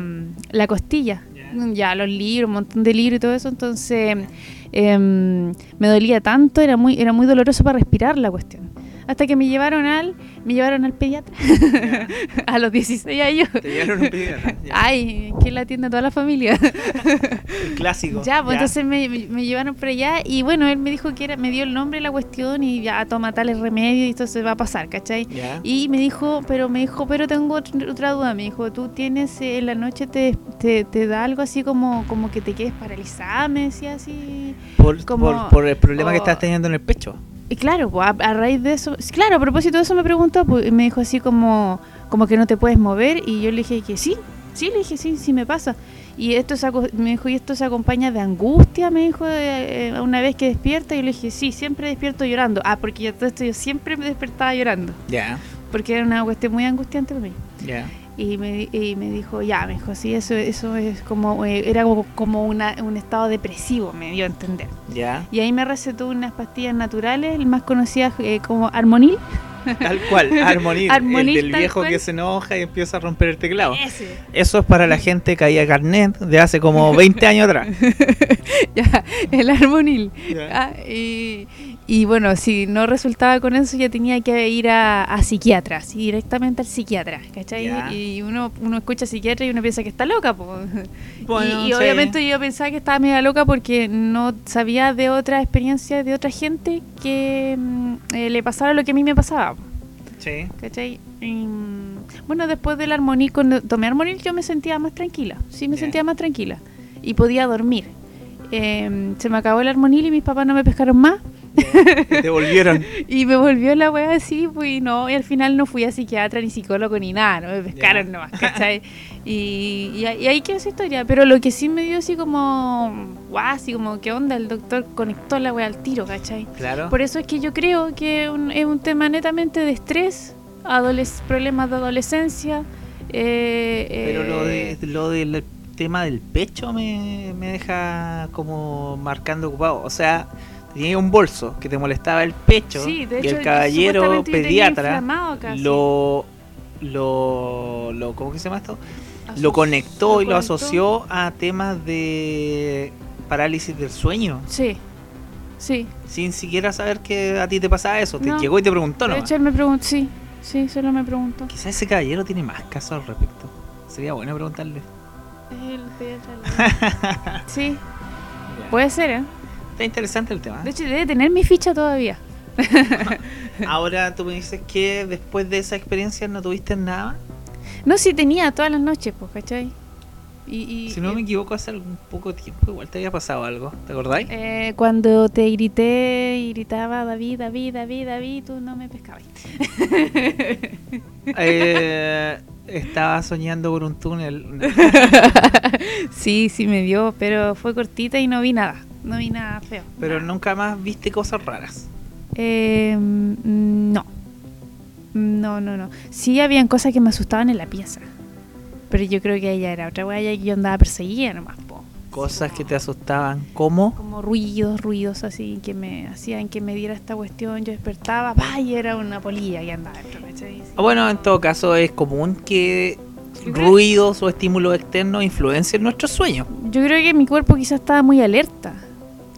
la costilla. Ya. Ya, los libros, un montón de libros y todo eso, entonces em, me dolía tanto, era muy, era muy doloroso para respirar la cuestión. Hasta que me llevaron al, me llevaron al pediatra a los 16 años. Te llevaron un pediatra. Ay, que la atiende a toda la familia. El clásico. Ya, pues entonces me, me- me llevaron por allá y bueno, él me dijo que era, me dio el nombre de la cuestión y ya toma tales remedios y esto se va a pasar, ¿cachai? Y me dijo, pero me dijo, pero tengo otr- otra duda, me dijo, tú tienes, eh, en la noche te, te, te da algo así como, como que te quedes paralizada, me decía así. Por, como- por, por el problema que estás teniendo en el pecho. Y claro, a, a raíz de eso, claro, a propósito de eso me preguntó, pues, me dijo así como, como que no te puedes mover y yo le dije que sí, sí, le dije sí, sí me pasa. Y esto se, me dijo, y esto se acompaña de angustia, me dijo, eh, eh, una vez que despierta, y yo le dije, sí, siempre despierto llorando. Ah, porque yo todo esto yo siempre me despertaba llorando, Ya. porque era una cuestión muy angustiante para mí. Ya. Y me, y me dijo, ya, me dijo, sí, eso, eso es como, eh, era como, como una, un estado depresivo, me dio a entender. Ya. Y ahí me recetó unas pastillas naturales, más conocidas eh, como Armonil. Tal cual, armonil, Armonil, el del viejo cual. que se enoja y empieza a romper el teclado. Ese. Eso es para la gente que había carnet de hace como 20 años atrás. Ya, el armonil. Ya. Ah, y, y bueno, si no resultaba con eso, ya tenía que ir a, a psiquiatra, así, directamente al psiquiatra, ¿cachai? Y uno, uno escucha psiquiatra y uno piensa que está loca, po. Bueno, y y sí. obviamente yo pensaba que estaba media loca porque no sabía de otra experiencia de otra gente que mm, eh, le pasara lo que a mí me pasaba, Sí. ¿cachai? Y, mm, bueno, después del armonil, cuando tomé armonil yo me sentía más tranquila, sí me sentía más tranquila y podía dormir. Eh, se me acabó el armonil y mis papás no me pescaron más Y Te volvieron. y me volvió la wea así, pues y no, y al final no fui a psiquiatra ni psicólogo ni nada, no me pescaron nomás, ¿cachai? Y, y, ahí- y ahí quedó esa historia, pero lo que sí me dio así como, guau, así como, ¿qué onda? El doctor conectó la wea al tiro, ¿cachai? Claro. Por eso es que yo creo que un- es un tema netamente de estrés, adoles- problemas de adolescencia. eh, Pero lo, de, eh, lo del tema del pecho me, me deja como marcando ocupado. O sea, tenía un bolso que te molestaba el pecho Sí, de y hecho, el caballero pediatra lo, lo, lo... ¿Cómo que se llama esto? Lo conectó y lo asoció a temas de parálisis del sueño. Sí, sí. Sin siquiera saber que a ti te pasaba eso. Te No. llegó y te preguntó De nomás. hecho, él me preguntó, sí, sí, solo me preguntó. Quizás ese caballero tiene más casos al respecto. Sería bueno preguntarle. Es el pediatra. sí, puede ser, ¿eh? Está interesante el tema. De hecho, debe tener mi ficha todavía. Ahora tú me dices que después de esa experiencia no tuviste nada. No, sí tenía todas las noches, pues, ¿cachai? Y, y- Si no me equivoco, hace algún poco tiempo igual te había pasado algo. ¿Te acordáis? eh, cuando te grité y gritaba David, David, David, David, tú no me pescabas. Eh, estaba soñando con un túnel. Sí, sí me dio, pero fue cortita y no vi nada. No vi nada feo. Pero nada. nunca más viste cosas raras. Eh, no. No, no, no. Sí habían cosas que me asustaban en la pieza. Pero yo creo que ella era otra wea que yo andaba perseguida nomás, po. Cosas que te asustaban. ¿Cómo? Como ruidos, ruidos así que me hacían que me diera esta cuestión. Yo despertaba, y era una polilla que andaba dentro. Sí. Bueno, en todo caso es común que ruidos o estímulos externos influencien nuestros sueños. Yo creo que mi cuerpo quizás estaba muy alerta.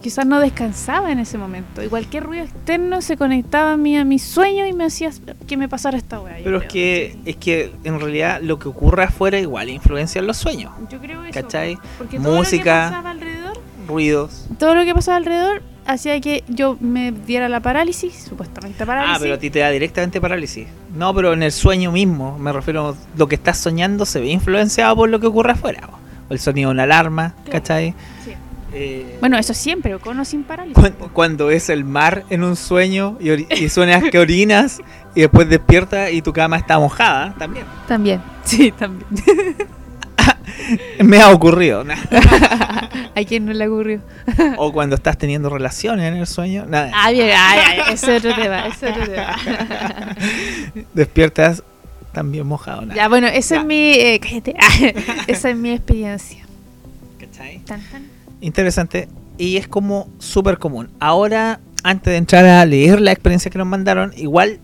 Quizás no descansaba en ese momento. Y cualquier ruido externo se conectaba a mí a mis sueños y me hacía que me pasara esta yo Pero es creo, que, es que en realidad lo que ocurre afuera igual influencia en los sueños. Yo creo eso. ¿cachai? Porque todo lo Música. que pasaba alrededor, Ruidos. todo lo que pasaba alrededor hacía que yo me diera la parálisis, supuestamente parálisis. Ah, pero a ti te da directamente parálisis. No, pero en el sueño mismo, me refiero, lo que estás soñando se ve influenciado por lo que ocurre afuera. O el sonido de una alarma, Claro. ¿cachai? Sí. Eh, Bueno, eso siempre, con o sin parálisis. cuan- cuando es el mar en un sueño y, y suenas que orinas y después despiertas y tu cama está mojada, también. También, sí, también. Me ha ocurrido. ¿A quién no le ocurrió? O cuando estás teniendo relaciones en el sueño, nada. Ah, bien, ay, ay, es otro tema, es otro tema. Despiertas también mojado. nada. ya, bueno, esa Ya. es mi. eh, cállate. esa es mi experiencia. ¿Cachai? Tan, tan. Interesante. Y es como súper común. Ahora, antes de entrar a leer la experiencia que nos mandaron, igual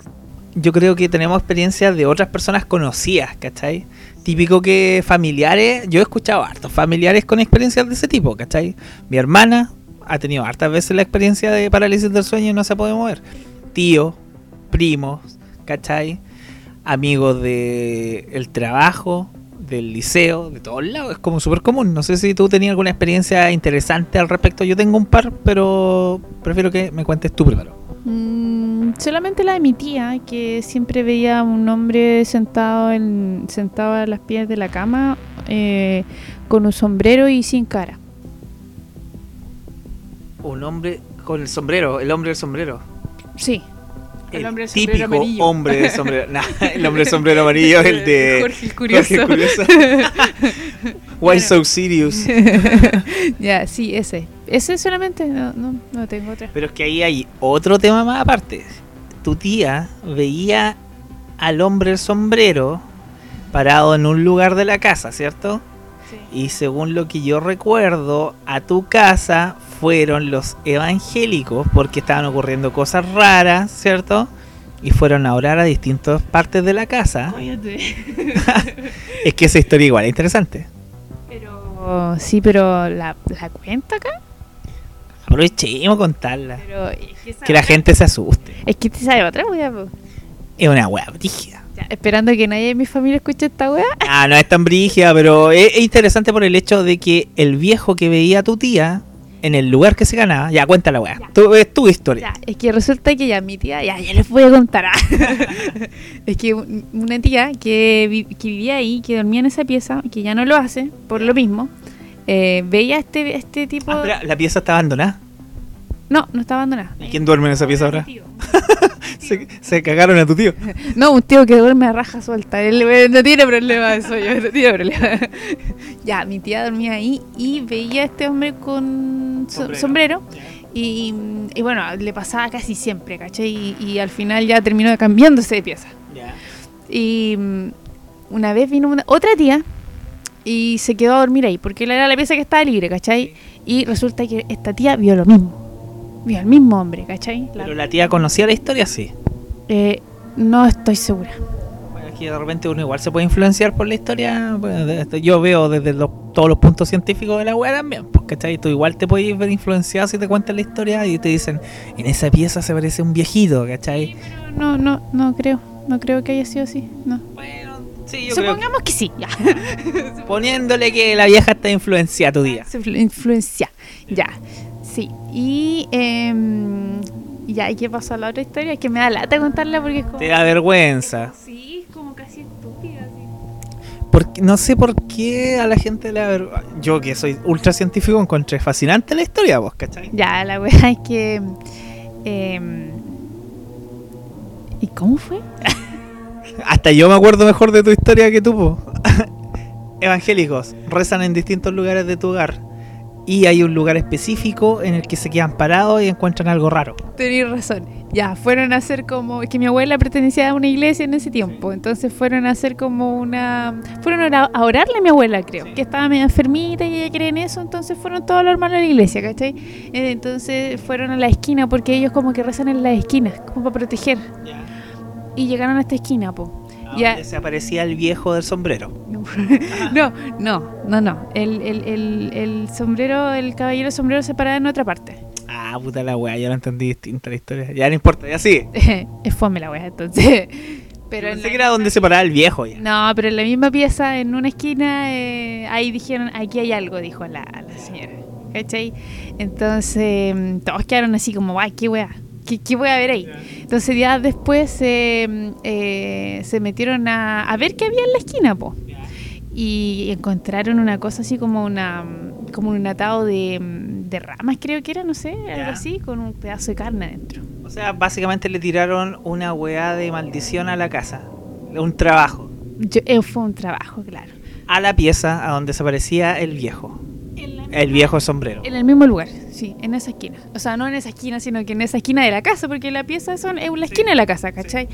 yo creo que tenemos experiencias de otras personas conocidas, ¿cachai? Típico que familiares, yo he escuchado hartos familiares con experiencias de ese tipo, ¿cachai? Mi hermana ha tenido hartas veces la experiencia de parálisis del sueño y no se puede mover. Tío, primos, ¿cachai? Amigos de el trabajo, del liceo, de todos lados, es como súper común. No sé si tú tenías alguna experiencia interesante al respecto. Yo tengo un par, pero prefiero que me cuentes tú primero. Mm, solamente la de mi tía, que siempre veía un hombre sentado en, sentado a las pies de la cama eh, con un sombrero y sin cara. Un hombre con el sombrero, el hombre del sombrero. Sí. El hombre del sombrero típico amarillo. hombre del sombrero. Nah, el hombre del sombrero amarillo, el de Jorge el Curioso. Jorge el Curioso. Why so serious? ya, sí, ese. Ese solamente, no, no, no tengo otra. Pero es que ahí hay otro tema más aparte. Tu tía veía al hombre del sombrero parado en un lugar de la casa, ¿cierto? Y según lo que yo recuerdo, a tu casa fueron los evangélicos porque estaban ocurriendo cosas raras, ¿cierto? y fueron a orar a distintas partes de la casa. Cállate. Es que esa historia igual es interesante. Pero sí, pero la, la cuenta acá. Aprovechemos contarla. Pero es que, la gente se asuste. Es que te sabe otra wea. Es una wea brígida. Ya, esperando que nadie de mi familia escuche esta wea. Ah, no es tan brígida, pero es, es interesante por el hecho de que el viejo que veía a tu tía en el lugar que se ganaba, ya cuenta la. Ya. Tu- es tu historia. Ya, es que resulta que ya mi tía, ya, ya les voy a contar. ah. es que un- una tía que, vi- que vivía ahí, que dormía en esa pieza, que ya no lo hace, por lo mismo, eh, veía este, este tipo... Ah, la pieza está abandonada. No, no está abandonada. ¿Y quién duerme en esa pieza ahora? Se, se cagaron a tu tío. No, un tío que duerme a raja suelta. Él eh, no tiene problema eso, yo no tiene problema. ya, mi tía dormía ahí y veía a este hombre con so- Sombrero. sombrero. Y, y bueno, le pasaba casi siempre, ¿cachai? Y, y al final ya terminó cambiándose de pieza. Y mm, una vez vino una- otra tía y se quedó a dormir ahí, porque era la pieza que estaba libre, ¿cachai? Y resulta que esta tía vio lo mismo. Vio al mismo hombre, ¿cachai? La- Pero la tía conocía la historia, sí. eh, no estoy segura. Bueno, que de repente uno igual se puede influenciar por la historia. Bueno, yo veo desde los- todos los puntos científicos de la wea también. Pues, ¿cachai? Tú igual te puedes ver influenciado si te cuentan la historia y te dicen, en esa pieza se parece un viejito, ¿cachai? Pero no, no, no creo. No creo que haya sido así. No. Bueno, sí, yo creo Supongamos que sí, ya. que poniéndole que la vieja está influenciada tu día. Influencia. Ya. Sí. Y em, ya, ¿y qué pasó a la otra historia? Es que me da lata contarla porque es como. Te da vergüenza. Sí, es como casi estúpida. Porque, no sé por qué a la gente le da vergüenza. Yo que soy ultra científico encontré fascinante la historia, vos, ¿cachai? Ya, la wea es que. em, ¿Y cómo fue? Hasta yo me acuerdo mejor de tu historia que tú, po. Evangélicos rezan en distintos lugares de tu hogar. Y hay un lugar específico en el que se quedan parados y encuentran algo raro. Tenéis razón. Ya, fueron a hacer como. Es que mi abuela pertenecía a una iglesia en ese tiempo. Entonces fueron a hacer como una. Fueron a ora- a orarle a mi abuela, creo. Que estaba medio enfermita y ella cree en eso. Entonces fueron todos los hermanos a la iglesia, ¿cachai? Eh, Entonces fueron a la esquina porque ellos como que rezan en las esquinas, como para proteger. Y llegaron a esta esquina, po. Ya. Donde se aparecía el viejo del sombrero. No, no, no, no. El, el, el, el sombrero, el caballero sombrero se paraba en otra parte. Ah, puta la weá, ya lo entendí distinta la historia. Ya no importa, ya sigue. es fome la wea, entonces. Pero en pensé la- que era donde se paraba el viejo ya. No, pero en la misma pieza, en una esquina, eh, ahí dijeron, aquí hay algo, dijo la, la señora. ¿Cachai? Entonces, mm, todos quedaron así como, ay, qué wea, qué, qué voy a ver ahí. Entonces, días después eh, eh, se metieron a, a ver qué había en la esquina, po. Y encontraron una cosa así como una como un atado de, mm, de ramas, creo que era, no sé, algo Ya. así, con un pedazo de carne adentro. O sea, básicamente le tiraron una weá de maldición a la casa. Un trabajo. Yo- eh, fue un trabajo, claro. A la pieza a donde se aparecía el viejo. El viejo sombrero. En el mismo lugar, sí, en esa esquina. O sea, no en esa esquina, sino que en esa esquina de la casa, porque la pieza son, es la esquina de la casa, ¿cachai?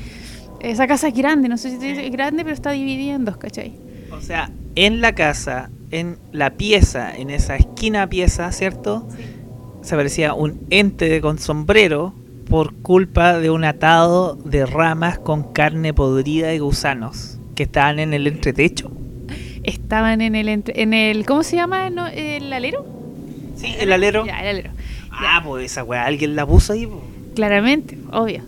Esa casa es grande, no sé si dice grande, pero está dividida en dos, ¿cachai? O sea, en la casa, en la pieza, en esa esquina pieza, ¿cierto? Se aparecía un ente con sombrero por culpa de un atado de ramas con carne podrida y gusanos que estaban en el entretecho. Estaban en el, entre- en el ¿cómo se llama? ¿El alero? Sí, el alero. Ya, el alero. Ah, pues esa weá, alguien la puso ahí. po. Claramente, obvio.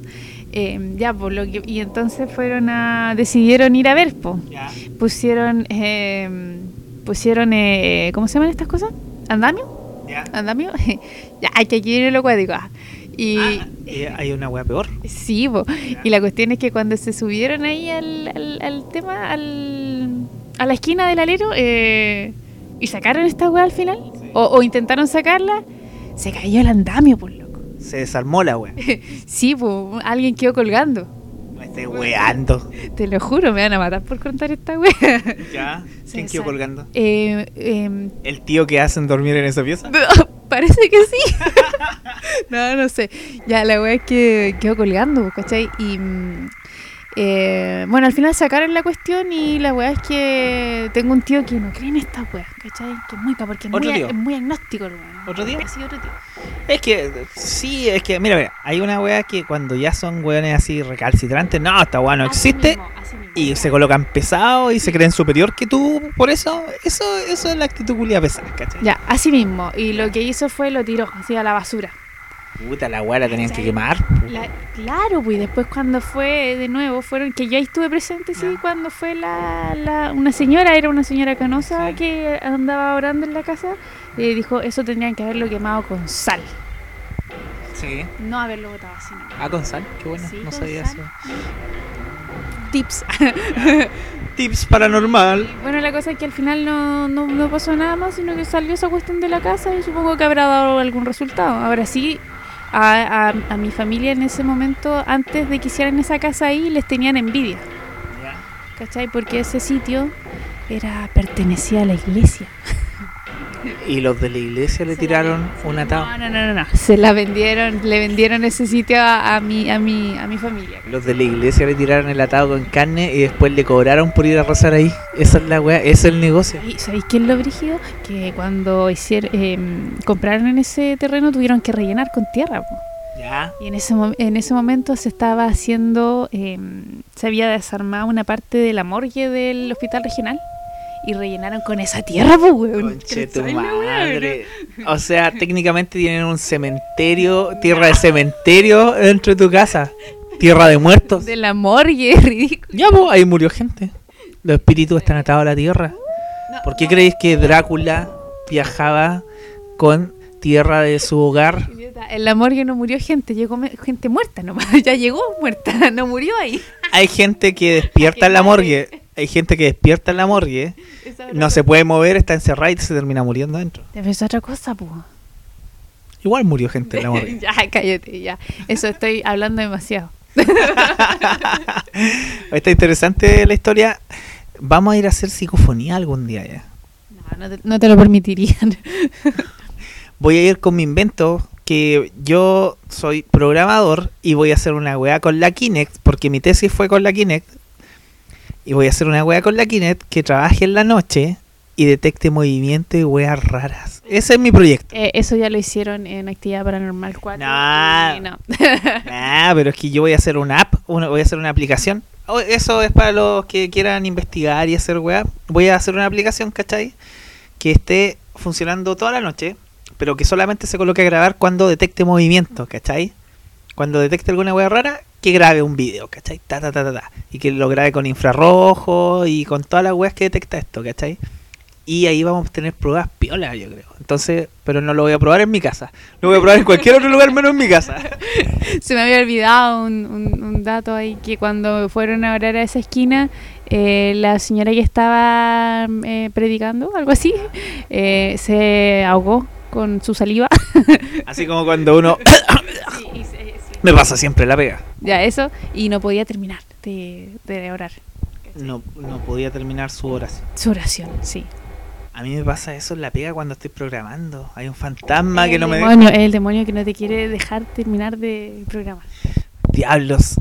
Eh, ya, por lo que, y entonces fueron a, decidieron ir a ver, po. Ya. Pusieron, eh, pusieron, eh, ¿cómo se llaman estas cosas? ¿Andamio? Ya. ¿Andamio? ya, hay que viene lo cuático. ah. Y Ah, y hay una weá peor. sí, po. y la cuestión es que cuando se subieron ahí al, al, al tema, al, a la esquina del alero, eh, y sacaron esta weá al final, o, o intentaron sacarla, se cayó el andamio, por loco. Se desarmó la weá. Sí, po, alguien quedó colgando. Me estoy weando. Te lo juro, me van a matar por contar esta weá. ¿Ya? Se ¿Quién quedó colgando? Eh, em, ¿El tío que hacen dormir en esa pieza? Parece que sí. no, no sé. Ya, la wea es que quedó colgando, ¿cachai? Y, mm, Eh, bueno, al final sacaron la cuestión y la weá es que tengo un tío que no cree en esta weá, ¿cachai? Que es muy pa, porque es ¿Otro muy, es muy agnóstico el weón. ¿Otro tío? Sí, otro tío. Es que, sí, es que, mira, mira, hay una wea que cuando ya son weones así recalcitrantes, no, esta wea no Así existe. mismo, así mismo. Y se colocan pesados y se creen superior que tú, por eso, eso, eso es la actitud culia pesada, ¿cachai? Ya, así mismo. Y lo que hizo fue lo tiró así a la basura. Puta, la wea la tenían que quemar. La- claro, pues después cuando fue de nuevo, fueron que yo ahí estuve presente, sí, cuando fue la, la- una señora, era una señora canosa Sí. que andaba orando en la casa, eh, dijo, eso tendrían que haberlo quemado con sal, Sí. no haberlo botado así. nomás". Ah, con sal, qué bueno, Sí, no sabía sal. eso. Tips. Tips paranormal. bueno, la cosa es que al final no, no, no pasó nada más, sino que salió esa cuestión de la casa y supongo que habrá dado algún resultado. Ahora sí, a, a, a mi familia en ese momento, antes de que hicieran esa casa ahí, les tenían envidia. ¿Cachai? Porque ese sitio era pertenecía a la iglesia. Y los de la iglesia le tiraron un atado. No, no, no, no. Se la vendieron, le vendieron ese sitio a, a mi, a mi, a mi familia. Los de la iglesia le tiraron el atado con carne y después le cobraron por ir a rezar ahí. Esa es la wea, ese es el negocio. ¿Y sabéis es lo brígido? Que cuando hicieron, em, compraron en ese terreno tuvieron que rellenar con tierra. po. Ya. Y en ese, en ese momento se estaba haciendo, em, se había desarmado una parte de la morgue del hospital regional y rellenaron con esa tierra, pues, weón. Conche tu ¿Cachai la weá, madre. O sea, técnicamente tienen un cementerio, tierra de cementerio dentro de tu casa. Tierra de muertos. De la morgue, ridículo. Ya, pues, ahí murió gente. Los espíritus están atados a la tierra. ¿Por qué creéis que Drácula viajaba con tierra de su hogar? En la morgue no murió gente, llegó gente muerta nomás. Ya llegó muerta, no murió ahí. Hay gente que despierta en la morgue. Hay gente que despierta en la morgue. Es No se puede mover, está encerrada y se termina muriendo adentro. Pero es otra cosa, pues. Igual murió gente en la morgue. ya, cállate, ya. Eso estoy hablando demasiado. Está interesante la historia. Vamos a ir a hacer psicofonía algún día ya. No, no te, no te lo permitirían. Voy a ir con mi invento que yo soy programador y voy a hacer una weá con la Kinect, porque mi tesis fue con la Kinect. Y voy a hacer una weá con la Kinect que trabaje en la noche y detecte movimiento y weas raras. Ese es mi proyecto. Eh, eso ya lo hicieron en Actividad Paranormal 4. No. y no. Ah, pero es que yo voy a hacer una app, una- voy a hacer una aplicación. Oh, Eso es para los que quieran investigar y hacer weá. Voy a hacer una aplicación, ¿cachai? Que esté funcionando toda la noche, pero que solamente se coloque a grabar cuando detecte movimiento, ¿cachai? Cuando detecte alguna weá rara, que grabe un video, ¿cachai? Ta, ta, ta, ta, ta. Y que lo grabe con infrarrojo y con todas las weas que detecta esto, ¿cachai? Y ahí vamos a tener pruebas piolas, yo creo. Entonces, pero no lo voy a probar en mi casa. Lo voy a probar en cualquier otro lugar menos en mi casa. Se me había olvidado un, un- un dato ahí que cuando fueron a orar a esa esquina, eh, la señora que estaba eh, predicando, algo así, eh, se ahogó con su saliva. Así como cuando uno sí. Me pasa siempre la pega. Ya, eso, y no podía terminar de, de orar. No, no podía terminar su oración. Su oración, sí. A mí me pasa eso en la pega cuando estoy programando. Hay un fantasma que no me demonio, El demonio que no te quiere dejar terminar de programar. Diablos.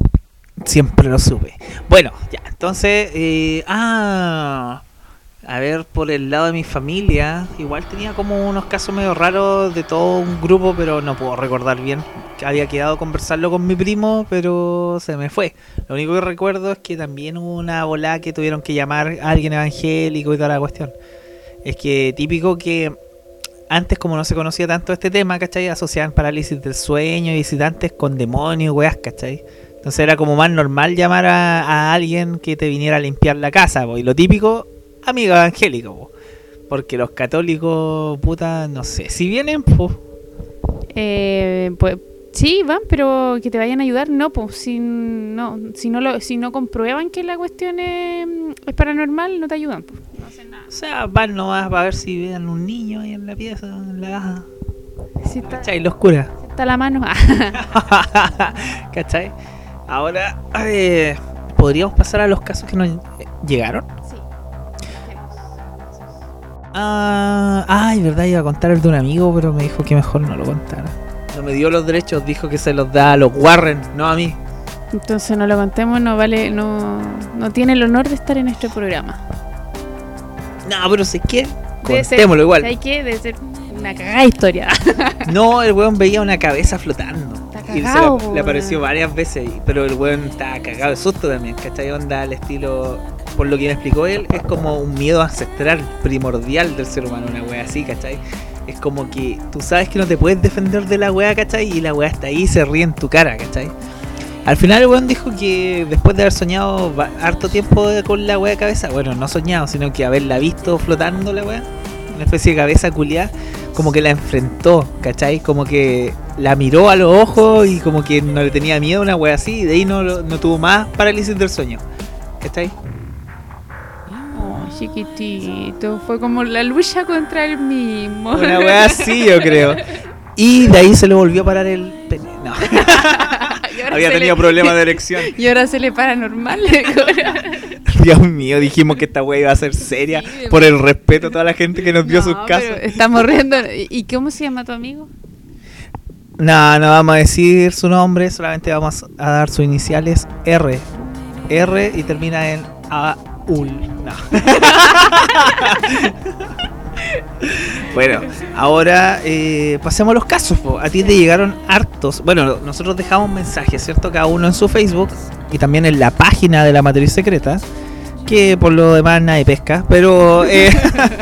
Siempre lo supe. Bueno, ya, entonces, eh, ah, a ver, por el lado de mi familia, igual tenía como unos casos medio raros de todo un grupo, pero no puedo recordar bien. Había quedado conversarlo con mi primo, pero se me fue. Lo único que recuerdo es que también hubo una volada que tuvieron que llamar a alguien evangélico y toda la cuestión. Es que típico que antes como no se conocía tanto este tema, ¿cachai? Asociaban parálisis del sueño y visitantes con demonios, weas, ¿cachai? Entonces era como más normal llamar a, a alguien que te viniera a limpiar la casa, y lo típico, amigo evangélico, po. porque los católicos, puta, no sé, si vienen, pues, Eh, pues sí, van, pero que te vayan a ayudar, no, pues si no, si no lo, si no comprueban que la cuestión es, es paranormal, no te ayudan. Pues. No hacen nada. o sea, van nomás para ver si vean un niño ahí en la pieza, en la caja, Si está, ¿cachai? Lo oscura. si está la mano. ¿Cachai? Ahora, eh, podríamos pasar a los casos que nos llegaron. sí. Ah, ay, verdad, iba a contar el de un amigo, pero me dijo que mejor no lo contara. No me dio los derechos, dijo que se los da a los Warren, no a mí. Entonces no lo contemos, no vale, no, no tiene el honor de estar en este programa. No, pero si es que Debe ser- contémoslo igual. Hay que debe ser una cagada historia. No, el weón veía una cabeza flotando. Está Y se cagado, le, le apareció varias veces, pero el weón estaba cagado de susto también, ¿cachai? Onda al estilo, por lo que me explicó él, es como un miedo ancestral, primordial del ser humano, una wea así, ¿cachai? Es como que tú sabes que no te puedes defender de la wea, ¿cachai? Y la wea está ahí y se ríe en tu cara, ¿cachai? Al final el weón dijo que después de haber soñado harto tiempo con la wea cabeza, bueno, no soñado, sino que haberla visto flotando la wea, una especie de cabeza culiada, como que la enfrentó, ¿cachai? Como que la miró a los ojos y como que no le tenía miedo a una wea así, y de ahí no, no tuvo más parálisis del sueño, ¿cachai? Chiquitito, fue como la lucha contra el mismo. Una wea así, yo creo. Y de ahí se le volvió a parar el pene. No, había tenido le- problemas de erección. Y ahora se le para normal. Dios mío, dijimos que esta wea iba a ser seria Sí, por el respeto a toda la gente que nos dio No, sus casos. Estamos riendo. ¿Y cómo se llama tu amigo? No, no vamos a decir su nombre, solamente vamos a dar sus iniciales R. R y termina en AUL. No. bueno, ahora eh, pasemos a los casos. A ti te llegaron hartos. Bueno, nosotros dejamos mensajes, ¿cierto? Cada uno en su Facebook y también en la página de la matriz secreta. Que por lo demás nadie pesca. Pero. eh,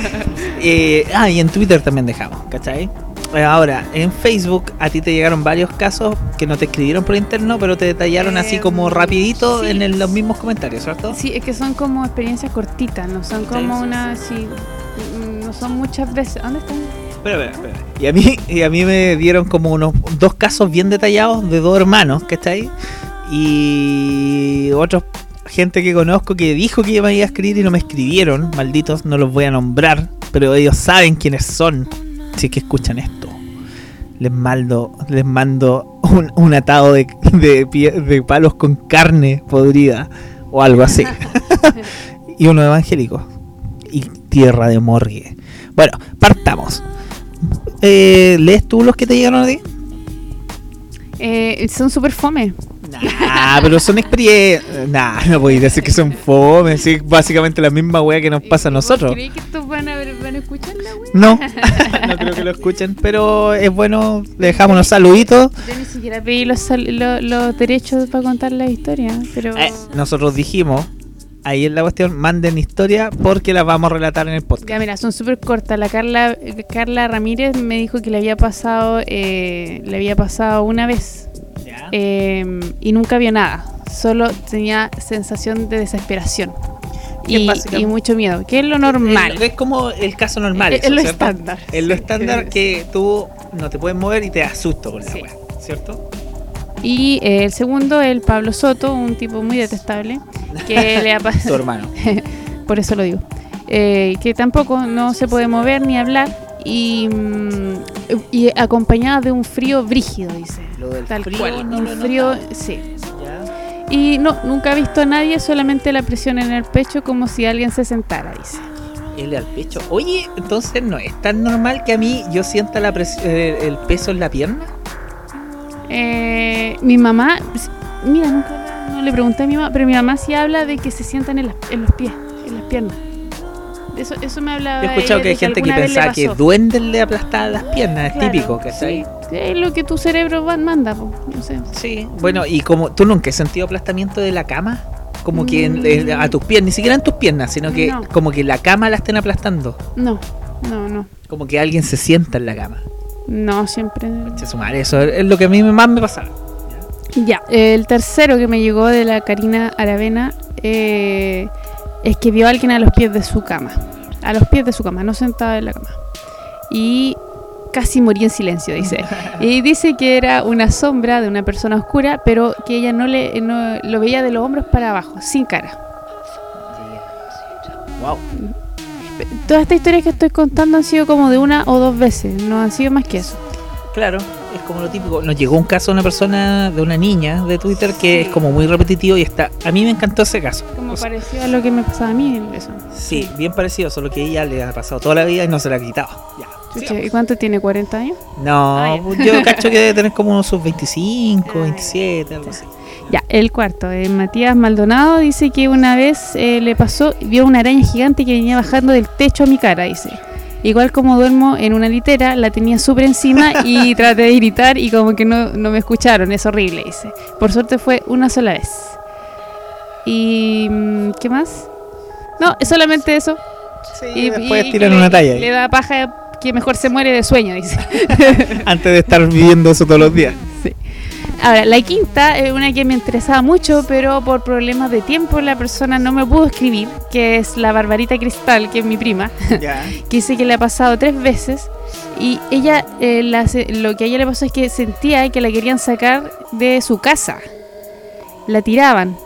eh, ah, y en Twitter también dejamos, ¿cachai? Eh, Ahora, en Facebook a ti te llegaron varios casos que no te escribieron por interno, pero te detallaron así como Em, rapidito sí. en el- los mismos comentarios, ¿cierto? Sí, es que son como experiencias cortitas, no son como Sí. una así. mm, No son muchas veces. ¿Dónde están? Espera, espera, espera. Y a mí, y a mí me dieron como unos dos casos bien detallados de dos hermanos, ¿cachai? Y otros gente que conozco que dijo que me iba a escribir y no me escribieron, malditos, no los voy a nombrar, pero ellos saben quiénes son, si es que escuchan esto. Les mando, les mando un, un atado de, de, pie- de palos con carne podrida o algo así. y uno evangélico. Y tierra de morgue. Bueno, partamos. Eh, ¿Lees tú los que te llegaron a ti? Eh, son súper fome. Nah, pero son experiencias. Nah, no podéis decir que son fome. Sí, básicamente la misma wea que nos pasa a nosotros. ¿Crees que estos van a, van a escuchar la wea? No, no creo que lo escuchen, pero es bueno. Le dejamos unos saluditos. Yo ni siquiera pedí los, los derechos para contar la historia, pero... Eh, nosotros dijimos, ahí es la cuestión, manden historia porque la vamos a relatar en el podcast. Ya, mira, son súper cortas. La Carla, Carla Ramírez me dijo que le había pasado, eh, le había pasado una vez eh, y nunca vio nada. Solo tenía sensación de desesperación y, mucho miedo, que es lo normal. Es, es como el caso normal. Es- eso, es lo ¿cierto? estándar. Es lo estándar que tú no te puedes mover y te asusto con la Sí. wea, ¿cierto? Y eh, el segundo, el Pablo Soto, un tipo muy detestable, que le ha Tu pasado, hermano. por eso lo digo, eh, que tampoco no se puede mover ni hablar y, mm, y acompañada de un frío brígido, dice. Lo del Tal frío, cual, no frío, sí. Ya. Y no, nunca ha visto a nadie, solamente la presión en el pecho como si alguien se sentara, dice. L al pecho. Oye, entonces no es tan normal que a mí yo sienta la eh, el peso en la pierna. Eh, mi mamá, mira, nunca la- no le pregunté a mi mamá, pero mi mamá sí habla de que se sientan en, las- en los pies, en las piernas. Eso, eso me hablaba. Yo he escuchado que hay gente que pensaba que duendes le aplastaban las piernas, es Claro, típico, ¿cachai? sí, es lo que tu cerebro manda, po, no sé. Sí. Bueno, y como tú nunca has sentido aplastamiento de la cama, como que en- a tus pies, ni siquiera en tus piernas, sino que No. como que la cama la estén aplastando, No, no, no. como que alguien se sienta en la cama. No, siempre. Che, su madre, eso es lo que a mí más me pasaba. Ya, el tercero que me llegó de la Karina Aravena eh, es que vio a alguien a los pies de su cama. A los pies de su cama, no sentada en la cama. Y casi moría en silencio, dice. Y dice que era una sombra de una persona oscura, pero que ella no le no, lo veía de los hombros para abajo, sin cara. Wow. Todas estas historias que estoy contando han sido como de una o dos veces, no han sido más que eso. Claro, es como lo típico. Nos llegó un caso de una persona, de una niña de Twitter que es como muy repetitivo y está. A mí me encantó ese caso. Como O sea, pareció a lo que me pasaba a mí, eso. Sí, bien parecido, solo que ella le ha pasado toda la vida y no se la ha quitado. Ya. Chucha, ¿Y cuánto tiene? ¿40 años? No, Ah, pues yo cacho que debe tener como unos sus 25, 27, algo así. Ya, el cuarto, eh, Matías Maldonado dice que una vez eh, le pasó, vio una araña gigante que venía bajando del techo a mi cara, dice. Igual como duermo en una litera, la tenía súper encima y traté de gritar y como que no, no me escucharon, es horrible, dice. Por suerte fue una sola vez. ¿Y mm, qué más? No, es solamente eso. Sí, Y, después y- tiran y una le, talla ahí. le da paja que mejor se muere de sueño, dice. Antes de estar viviendo eso todos los días. Ahora, la quinta es una que me interesaba mucho, pero por problemas de tiempo la persona no me pudo escribir, que es la Barbarita Cristal, que es mi prima, que dice que le ha pasado tres veces y ella eh, la lo que a ella le pasó es que sentía que la querían sacar de su casa. La tiraban,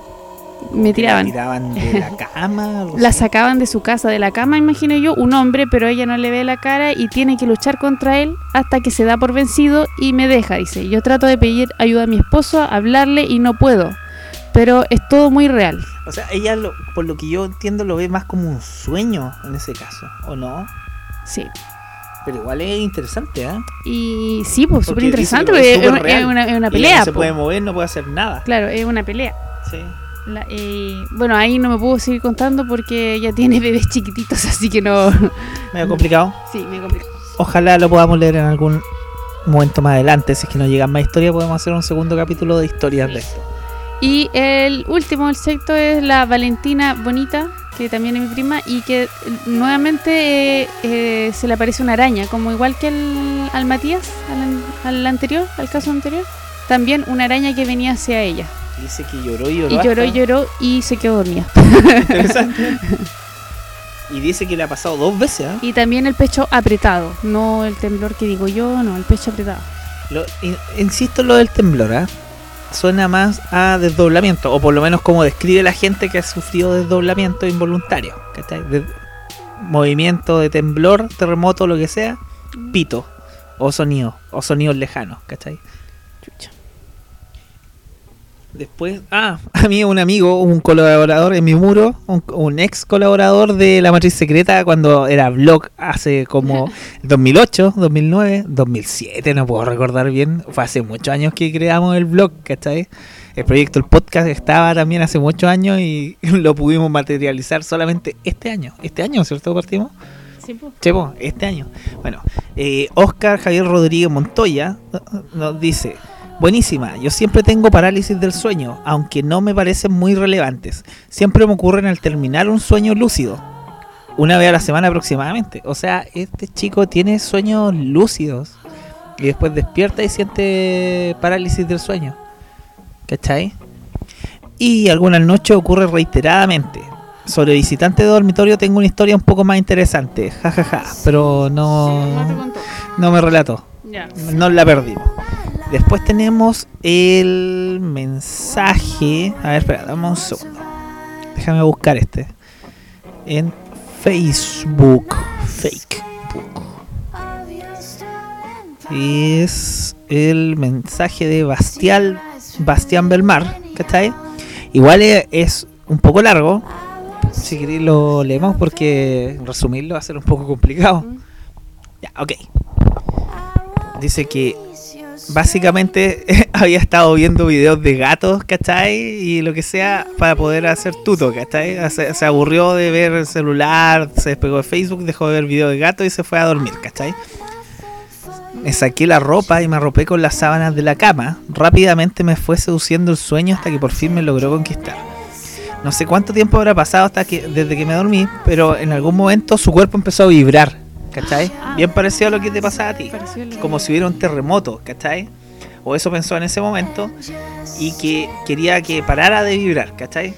me tiraban. La tiraban de la cama. La sacaban de su casa, de la cama, imagino yo, un hombre, pero ella no le ve la cara y tiene que luchar contra él hasta que se da por vencido y me deja, dice. Yo trato de pedir ayuda a mi esposo, hablarle y no puedo. Pero es todo muy real. O sea, ella, lo- por lo que yo entiendo, lo ve más como un sueño en ese caso, ¿o no? Sí. Pero igual es interesante, ¿ah? Y sí, pues súper interesante, que porque es una- pelea. No se po. puede mover, no puede hacer nada. Claro, es una pelea. Sí. La- eh, bueno, ahí no me puedo seguir contando porque ella tiene bebés chiquititos, así que no. Medio complicado. Sí, me complica. Ojalá lo podamos leer en algún momento más adelante. Si es que nos llegan más historias, podemos hacer un segundo capítulo de historias de esto. Y el último, el sexto, es la Valentina Bonita, que también es mi prima, y que nuevamente eh, eh, se le aparece una araña, como igual que al, al Matías, al, al anterior, al caso anterior. También una araña que venía hacia ella. Dice que lloró y lloró. Y lloró y hasta- lloró y se quedó dormida. Interesante. y dice que le ha pasado dos veces, ¿ah? Y también el pecho apretado, no el temblor que digo yo, no, el pecho apretado. Lo- in- insisto en lo del temblor, ¿ah? Suena más a desdoblamiento, o por lo menos como describe la gente que ha sufrido desdoblamiento involuntario. ¿cachai? De- movimiento de temblor, terremoto, lo que sea, pito, o sonido, o sonidos lejanos, ¿cachai? Después, ah, a mí un amigo, un colaborador en mi muro, un, un ex colaborador de La Matriz Secreta cuando era blog hace como 2008, 2009, 2007, no puedo recordar bien, fue hace muchos años que creamos el blog, ¿cachai? El proyecto, el podcast estaba también hace muchos años y lo pudimos materializar solamente este año. Este año, ¿cierto? Partimos. Chepo, este año. Bueno, eh, Oscar Javier Rodríguez Montoya nos dice, buenísima, yo siempre tengo parálisis del sueño, aunque no me parecen muy relevantes. Siempre me ocurren al terminar un sueño lúcido. Una vez a la semana aproximadamente. O sea, este chico tiene sueños lúcidos y después despierta y siente parálisis del sueño. ¿Cachai? Y algunas noches ocurre reiteradamente. Sobre visitantes de dormitorio tengo una historia un poco más interesante. jajaja, Pero no, no te contó. no me relato. Ya. No la perdimos. Después tenemos el mensaje. A ver, espera, dame un segundo. Déjame buscar este. En Facebook. Facebook. Es el mensaje de Bastial, Bastián Belmar. ¿Cachai? Igual es, es un poco largo. Si queréis lo leemos porque resumirlo va a ser un poco complicado. Ya, ok. Dice que básicamente había estado viendo videos de gatos, ¿cachai? Y lo que sea para poder hacer tuto, ¿cachai? Se, aburrió de ver el celular, se despegó de Facebook, dejó de ver videos de gatos y se fue a dormir, ¿cachai? Me saqué la ropa y me arropé con las sábanas de la cama. Rápidamente me fue seduciendo el sueño hasta que por fin me logró conquistar. No sé cuánto tiempo habrá pasado hasta que desde que me dormí, pero en algún momento su cuerpo empezó a vibrar, ¿cachai? Bien parecido a lo que te pasaba a ti como si hubiera un terremoto, ¿cachai? O eso pensó en ese momento y que quería que parara de vibrar, ¿cachai?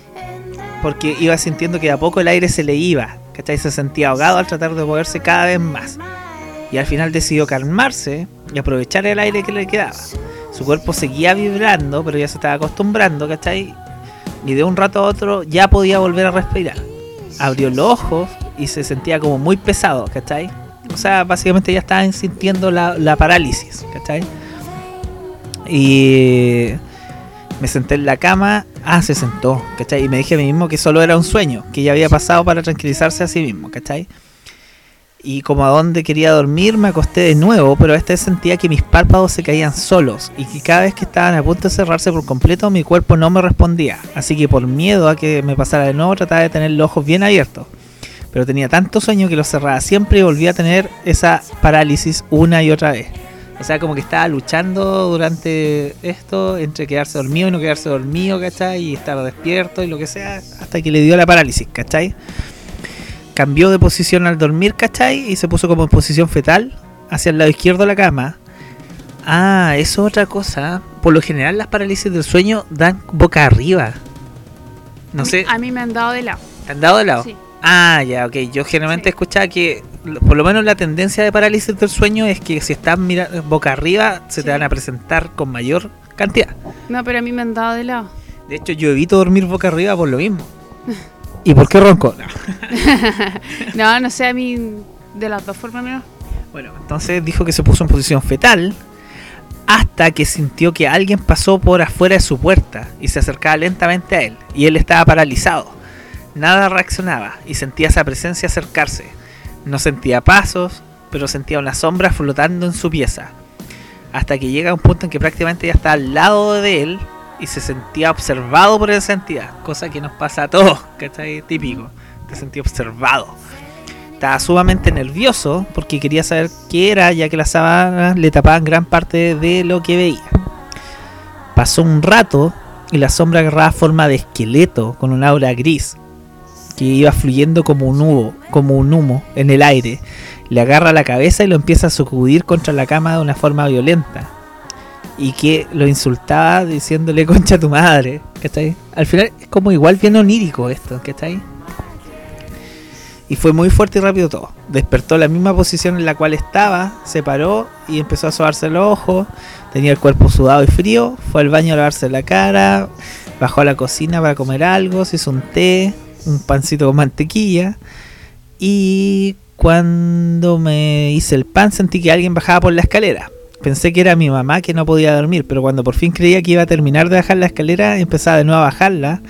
Porque iba sintiendo que de a poco el aire se le iba, ¿cachai? Se sentía ahogado al tratar de moverse cada vez más. Y al final decidió calmarse y aprovechar el aire que le quedaba. Su cuerpo seguía vibrando, pero ya se estaba acostumbrando, ¿cachai? Y de un rato a otro ya podía volver a respirar. Abrió los ojos y se sentía como muy pesado, ¿cachai? O sea, básicamente ya estaba sintiendo la, la parálisis, ¿cachai? Y me senté en la cama, ah, se sentó, ¿cachai? Y me dije a mí mismo que solo era un sueño, que ya había pasado para tranquilizarse a sí mismo, ¿cachai? Y como a donde quería dormir, me acosté de nuevo, pero esta sentía que mis párpados se caían solos y que cada vez que estaban a punto de cerrarse por completo, mi cuerpo no me respondía. Así que por miedo a que me pasara de nuevo, trataba de tener los ojos bien abiertos. Pero tenía tanto sueño que los cerraba siempre y volvía a tener esa parálisis una y otra vez. O sea, como que estaba luchando durante esto entre quedarse dormido y no quedarse dormido, ¿cachai? Y estar despierto y lo que sea, hasta que le dio la parálisis, ¿cachai? Cambió de posición al dormir, ¿cachai? Y se puso como en posición fetal hacia el lado izquierdo de la cama. Ah, eso es otra cosa. Por lo general las parálisis del sueño dan boca arriba. No A mí- sé, A mí me han dado de lado. ¿te han dado de lado? Sí. Ah, ya, ok. Yo generalmente Sí. escuchaba que, por lo menos la tendencia de parálisis del sueño es que si estás mira boca arriba, se te van a presentar con mayor cantidad. No, pero a mí me han dado de lado. De hecho, yo evito dormir boca arriba por lo mismo. ¿Y por qué ronco? No. No, no sé, a mí de las dos formas no. Bueno, entonces dijo que se puso en posición fetal hasta que sintió que alguien pasó por afuera de su puerta y se acercaba lentamente a él. Y él estaba paralizado. Nada reaccionaba y sentía esa presencia acercarse. No sentía pasos, pero sentía una sombra flotando en su pieza. Hasta que llega un punto en que prácticamente ya está al lado de él y se sentía observado por esa entidad. Cosa que nos pasa a todos, ¿cachai? Típico. Te sentía observado. Estaba sumamente nervioso porque quería saber qué era, ya que las sábanas le tapaban gran parte de lo que veía. Pasó un rato y la sombra agarraba forma de esqueleto con un aura gris que iba fluyendo como un humo, como un humo en el aire. Le agarra la cabeza y lo empieza a sacudir contra la cama de una forma violenta. Y que lo insultaba diciéndole concha a tu madre. ¿Cachai? Al final es como igual bien onírico esto, ¿cachai? Y fue muy fuerte y rápido todo. Despertó la misma posición en la cual estaba, se paró y empezó a sobarse los ojos. Tenía el cuerpo sudado y frío. Fue al baño a lavarse la cara. Bajó a la cocina para comer algo. Se hizo un té, un pancito con mantequilla. Y cuando me hice el pan sentí que alguien bajaba por la escalera. Pensé que era mi mamá que no podía dormir, pero cuando por fin creía que iba a terminar de bajar la escalera, empezaba de nuevo a bajarla.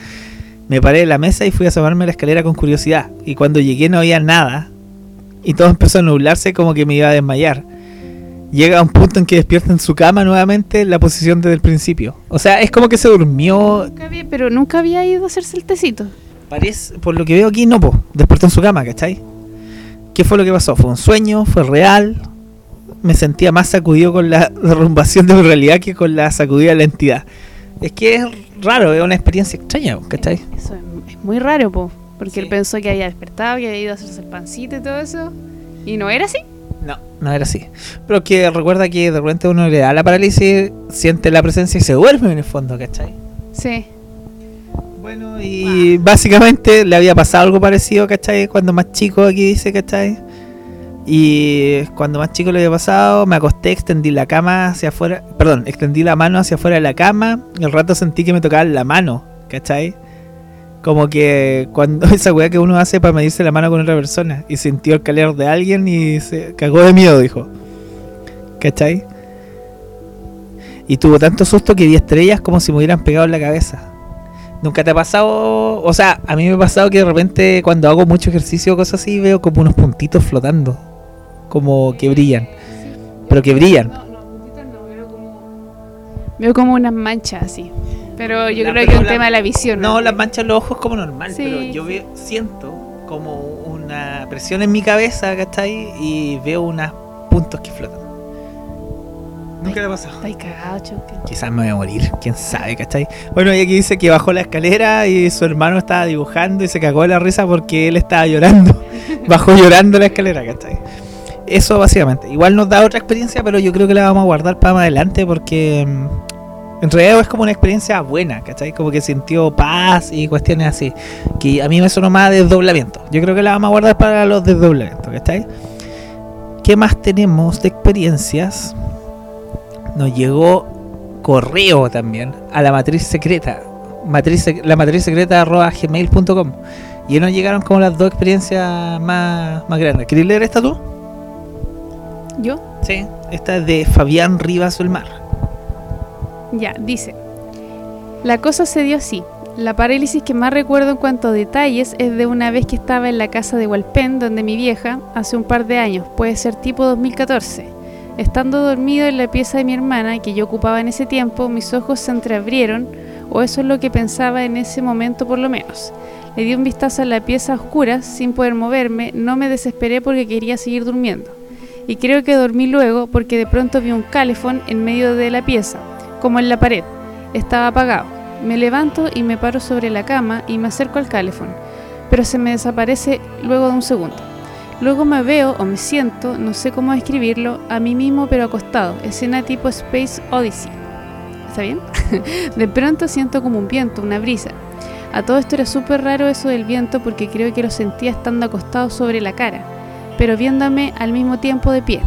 Me paré de la mesa y fui a asomarme a la escalera con curiosidad. Y cuando llegué no había nada. Y todo empezó a nublarse como que me iba a desmayar. Llega a un punto en que despierta en su cama nuevamente en la posición desde el principio. O sea, es como que se durmió. Pero nunca había ido a hacerse el tecito. Parece, por lo que veo aquí, no, po. Despertó en su cama, ¿cachai? ¿Qué fue lo que pasó? ¿Fue un sueño? ¿Fue real? Me sentía más sacudido con la derrumbación de mi realidad que con la sacudida de la entidad. Es que es raro, es una experiencia extraña, ¿cachai? Eso es, es muy raro, po. Porque Sí. él pensó que había despertado, que había ido a hacerse el pancito y todo eso. Y no era así. No, no era así. Pero que recuerda que de repente uno le da la parálisis, siente la presencia y se duerme en el fondo, ¿cachai? Sí. Bueno, y básicamente le había pasado algo parecido, ¿cachai? Cuando más chico aquí dice, ¿cachai? Y cuando más chico le había pasado, me acosté, extendí la cama hacia afuera, perdón, extendí la mano hacia afuera de la cama, y al rato sentí que me tocaban la mano, ¿cachai? Como que cuando esa weá que uno hace para medirse la mano con otra persona, y sintió el calor de alguien y se cagó de miedo, dijo. ¿Cachai? Y tuvo tanto susto que vi estrellas como si me hubieran pegado en la cabeza. ¿Nunca te ha pasado? O sea, a mí me ha pasado que de repente cuando hago mucho ejercicio o cosas así veo como unos puntitos flotando. Como que brillan. Pero que brillan. No, no, puntitos no, veo como. Veo como unas manchas así. Pero yo La- creo que es un la- tema de la visión. No, las manchas en los ojos como normal, Sí, pero yo veo, siento como una presión en mi cabeza, ¿cachai? Y veo unos puntos que flotan. Nunca te ha pasado. Está ahí cagado, choque. Quizás me voy a morir, quién sabe, ¿cachai? Bueno, y aquí dice que bajó la escalera y su hermano estaba dibujando y se cagó de la risa porque él estaba llorando. Bajó llorando la escalera, ¿cachai? Eso básicamente. Igual nos da otra experiencia, pero yo creo que la vamos a guardar para más adelante porque mm, en realidad es como una experiencia buena, ¿cachai? Como que sintió paz y cuestiones así. Que a mí me sonó más desdoblamiento. Yo creo que la vamos a guardar para los desdoblamientos, ¿cachai? ¿Qué más tenemos de experiencias? Nos llegó correo también a la matriz secreta. Matriz, la matriz secreta arroba gmail.com. Y nos llegaron como las dos experiencias más, más grandes. ¿Querés leer esta tú? ¿Yo? Sí. Esta es de Fabián Rivas del Mar. Ya, dice. La cosa se dio así. La parálisis que más recuerdo en cuanto a detalles es de una vez que estaba en la casa de Hualpén, donde mi vieja, hace un par de años, puede ser tipo 2014. Estando dormido en la pieza de mi hermana, que yo ocupaba en ese tiempo, mis ojos se entreabrieron, o eso es lo que pensaba en ese momento por lo menos. Le di un vistazo a la pieza oscura, sin poder moverme, no me desesperé porque quería seguir durmiendo. Y creo que dormí luego porque de pronto vi un calefón en medio de la pieza, como en la pared. Estaba apagado. Me levanto y me paro sobre la cama y me acerco al calefón, pero se me desaparece luego de un segundo. Luego me veo o me siento, no sé cómo describirlo, a mí mismo pero acostado, escena tipo Space Odyssey. ¿Está bien? de pronto siento como un viento, una brisa. A todo esto era súper raro eso del viento porque creo que lo sentía estando acostado sobre la cara, pero viéndome al mismo tiempo de pie.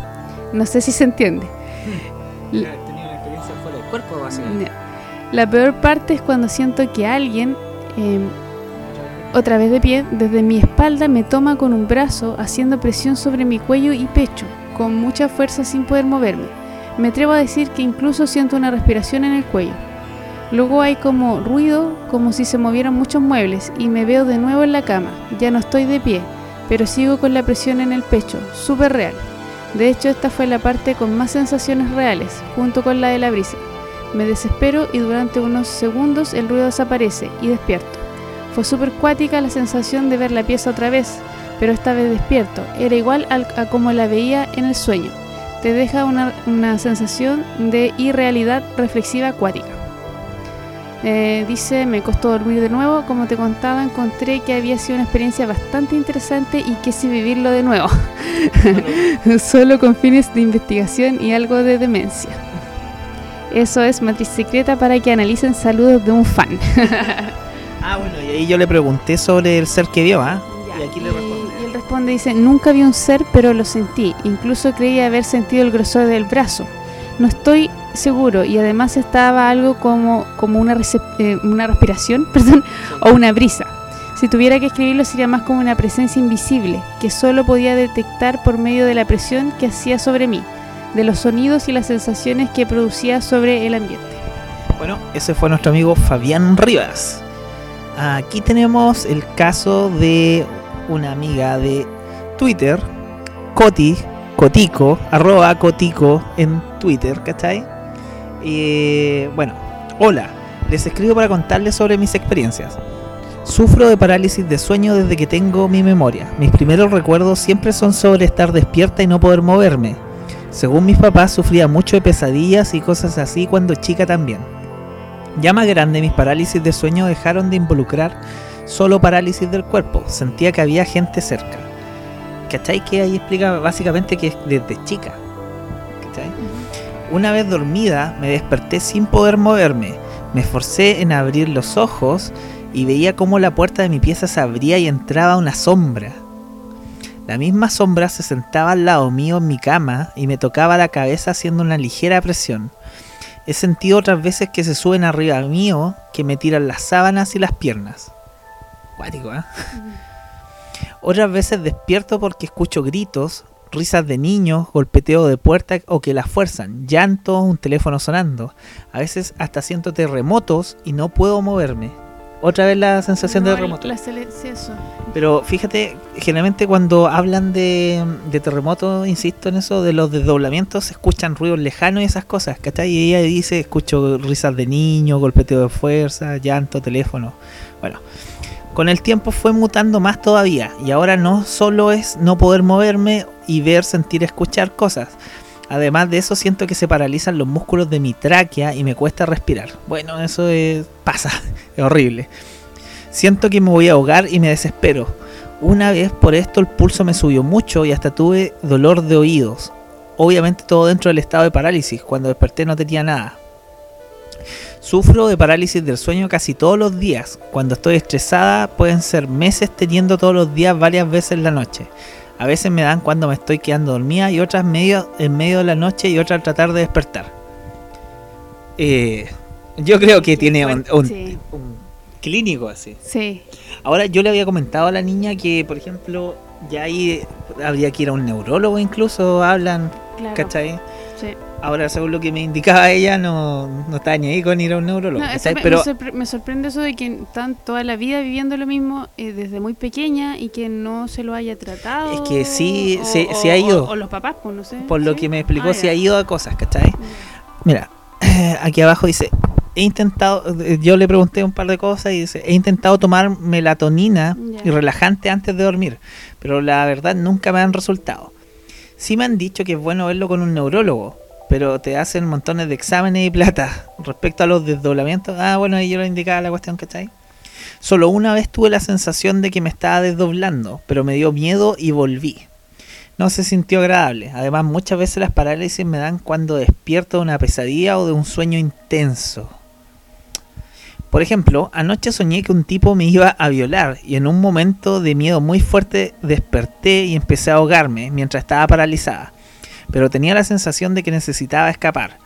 No sé si se entiende. Tenía una experiencia fuera del cuerpo, básicamente. La peor parte es cuando siento que alguien, eh, otra vez de pie, desde mi espalda me toma con un brazo, haciendo presión sobre mi cuello y pecho, con mucha fuerza sin poder moverme. Me atrevo a decir que incluso siento una respiración en el cuello. Luego hay como ruido, como si se movieran muchos muebles, y me veo de nuevo en la cama. Ya no estoy de pie, pero sigo con la presión en el pecho, súper real. De hecho, esta fue la parte con más sensaciones reales, junto con la de la brisa. Me desespero y durante unos segundos el ruido desaparece y despierto. Fue súper cuática la sensación de ver la pieza otra vez, pero esta vez despierto. Era igual al- a como la veía en el sueño. Te deja una, una sensación de irrealidad reflexiva acuática. Eh, dice, me costó dormir de nuevo, como te contaba, encontré que había sido una experiencia bastante interesante y quise vivirlo de nuevo, solo con fines de investigación y algo de demencia. Eso es Matriz Secreta para que analicen saludos de un fan. Ah, bueno, y ahí yo le pregunté sobre el ser que vio, ¿ah? Y aquí le responde. Y él responde, dice, nunca vi un ser, pero lo sentí. Incluso creía haber sentido el grosor del brazo. No estoy seguro y además estaba algo como, como una, eh, una respiración perdón, o una brisa. Si tuviera que escribirlo sería más como una presencia invisible que solo podía detectar por medio de la presión que hacía sobre mí, de los sonidos y las sensaciones que producía sobre el ambiente. Bueno, ese fue nuestro amigo Fabián Rivas. Aquí tenemos el caso de una amiga de Twitter, Coti, Cotico, arroba Cotico en Twitter, ¿cachai? Y bueno, hola, les escribo para contarles sobre mis experiencias. Sufro de parálisis de sueño desde que tengo mi memoria. Mis primeros recuerdos siempre son sobre estar despierta y no poder moverme. Según mis papás, sufría mucho de pesadillas y cosas así cuando chica también. Ya más grande, mis parálisis de sueño dejaron de involucrar solo parálisis del cuerpo. Sentía que había gente cerca. ¿Cachai? Que ahí explica básicamente que es desde chica. ¿Cachai? Una vez dormida, me desperté sin poder moverme. Me esforcé en abrir los ojos y veía cómo la puerta de mi pieza se abría y entraba una sombra. La misma sombra se sentaba al lado mío en mi cama y me tocaba la cabeza haciendo una ligera presión. He sentido otras veces que se suben arriba mío, que me tiran las sábanas y las piernas. Cuático, ¿eh? Otras veces despierto porque escucho gritos, risas de niños, golpeteo de puerta o que las fuerzan, llanto, un teléfono sonando. A veces hasta siento terremotos y no puedo moverme. Otra vez la sensación de terremoto. la eso. Pero fíjate, generalmente cuando hablan de, de terremotos, insisto en eso, de los desdoblamientos, se escuchan ruidos lejanos y esas cosas, ¿cachai? Y ella dice, escucho risas de niños, golpeteo de fuerza, llanto, teléfono. Bueno, con el tiempo fue mutando más todavía, y ahora no solo es no poder moverme y ver, sentir, escuchar cosas. Además de eso, siento que se paralizan los músculos de mi tráquea y me cuesta respirar. Bueno, eso es- pasa, es horrible. Siento que me voy a ahogar y me desespero. Una vez por esto el pulso me subió mucho y hasta tuve dolor de oídos. Obviamente todo dentro del estado de parálisis. Cuando desperté no tenía nada. Sufro de parálisis del sueño casi todos los días. Cuando estoy estresada pueden ser meses teniendo todos los días varias veces la noche. A veces me dan cuando me estoy quedando dormida y otras medio, en medio de la noche y otras al tratar de despertar. Eh, yo creo que tiene un, un- Sí. un clínico así. Sí. Ahora yo le había comentado a la niña que, por ejemplo, ya ahí habría que ir a un neurólogo incluso, hablan, Claro. ¿cachai? Sí. Ahora, según lo que me indicaba ella, no, no estaba ni ahí con ir a un neurólogo. No, me, Pero me sorpre- me sorprende eso de que están toda la vida viviendo lo mismo eh, desde muy pequeña y que no se lo haya tratado. Es que sí, o- sí ha ido. O, o los papás, pues no sé. por lo que me explicó, Ah, ya. ha ido a cosas, ¿cachai? Ya. Mira, aquí abajo dice, he intentado, yo le pregunté un par de cosas y dice, he intentado tomar melatonina y relajante antes de dormir, pero la verdad nunca me han resultado. Sí me han dicho que es bueno verlo con un neurólogo, pero te hacen montones de exámenes y plata. Respecto a los desdoblamientos, ah, bueno, ahí yo lo indicaba la cuestión, ¿cachai? Solo una vez tuve la sensación de que me estaba desdoblando, pero me dio miedo y volví. No se sintió agradable. Además, muchas veces las parálisis me dan cuando despierto de una pesadilla o de un sueño intenso. Por ejemplo, anoche soñé que un tipo me iba a violar y en un momento de miedo muy fuerte desperté y empecé a ahogarme mientras estaba paralizada. Pero tenía la sensación de que necesitaba escapar.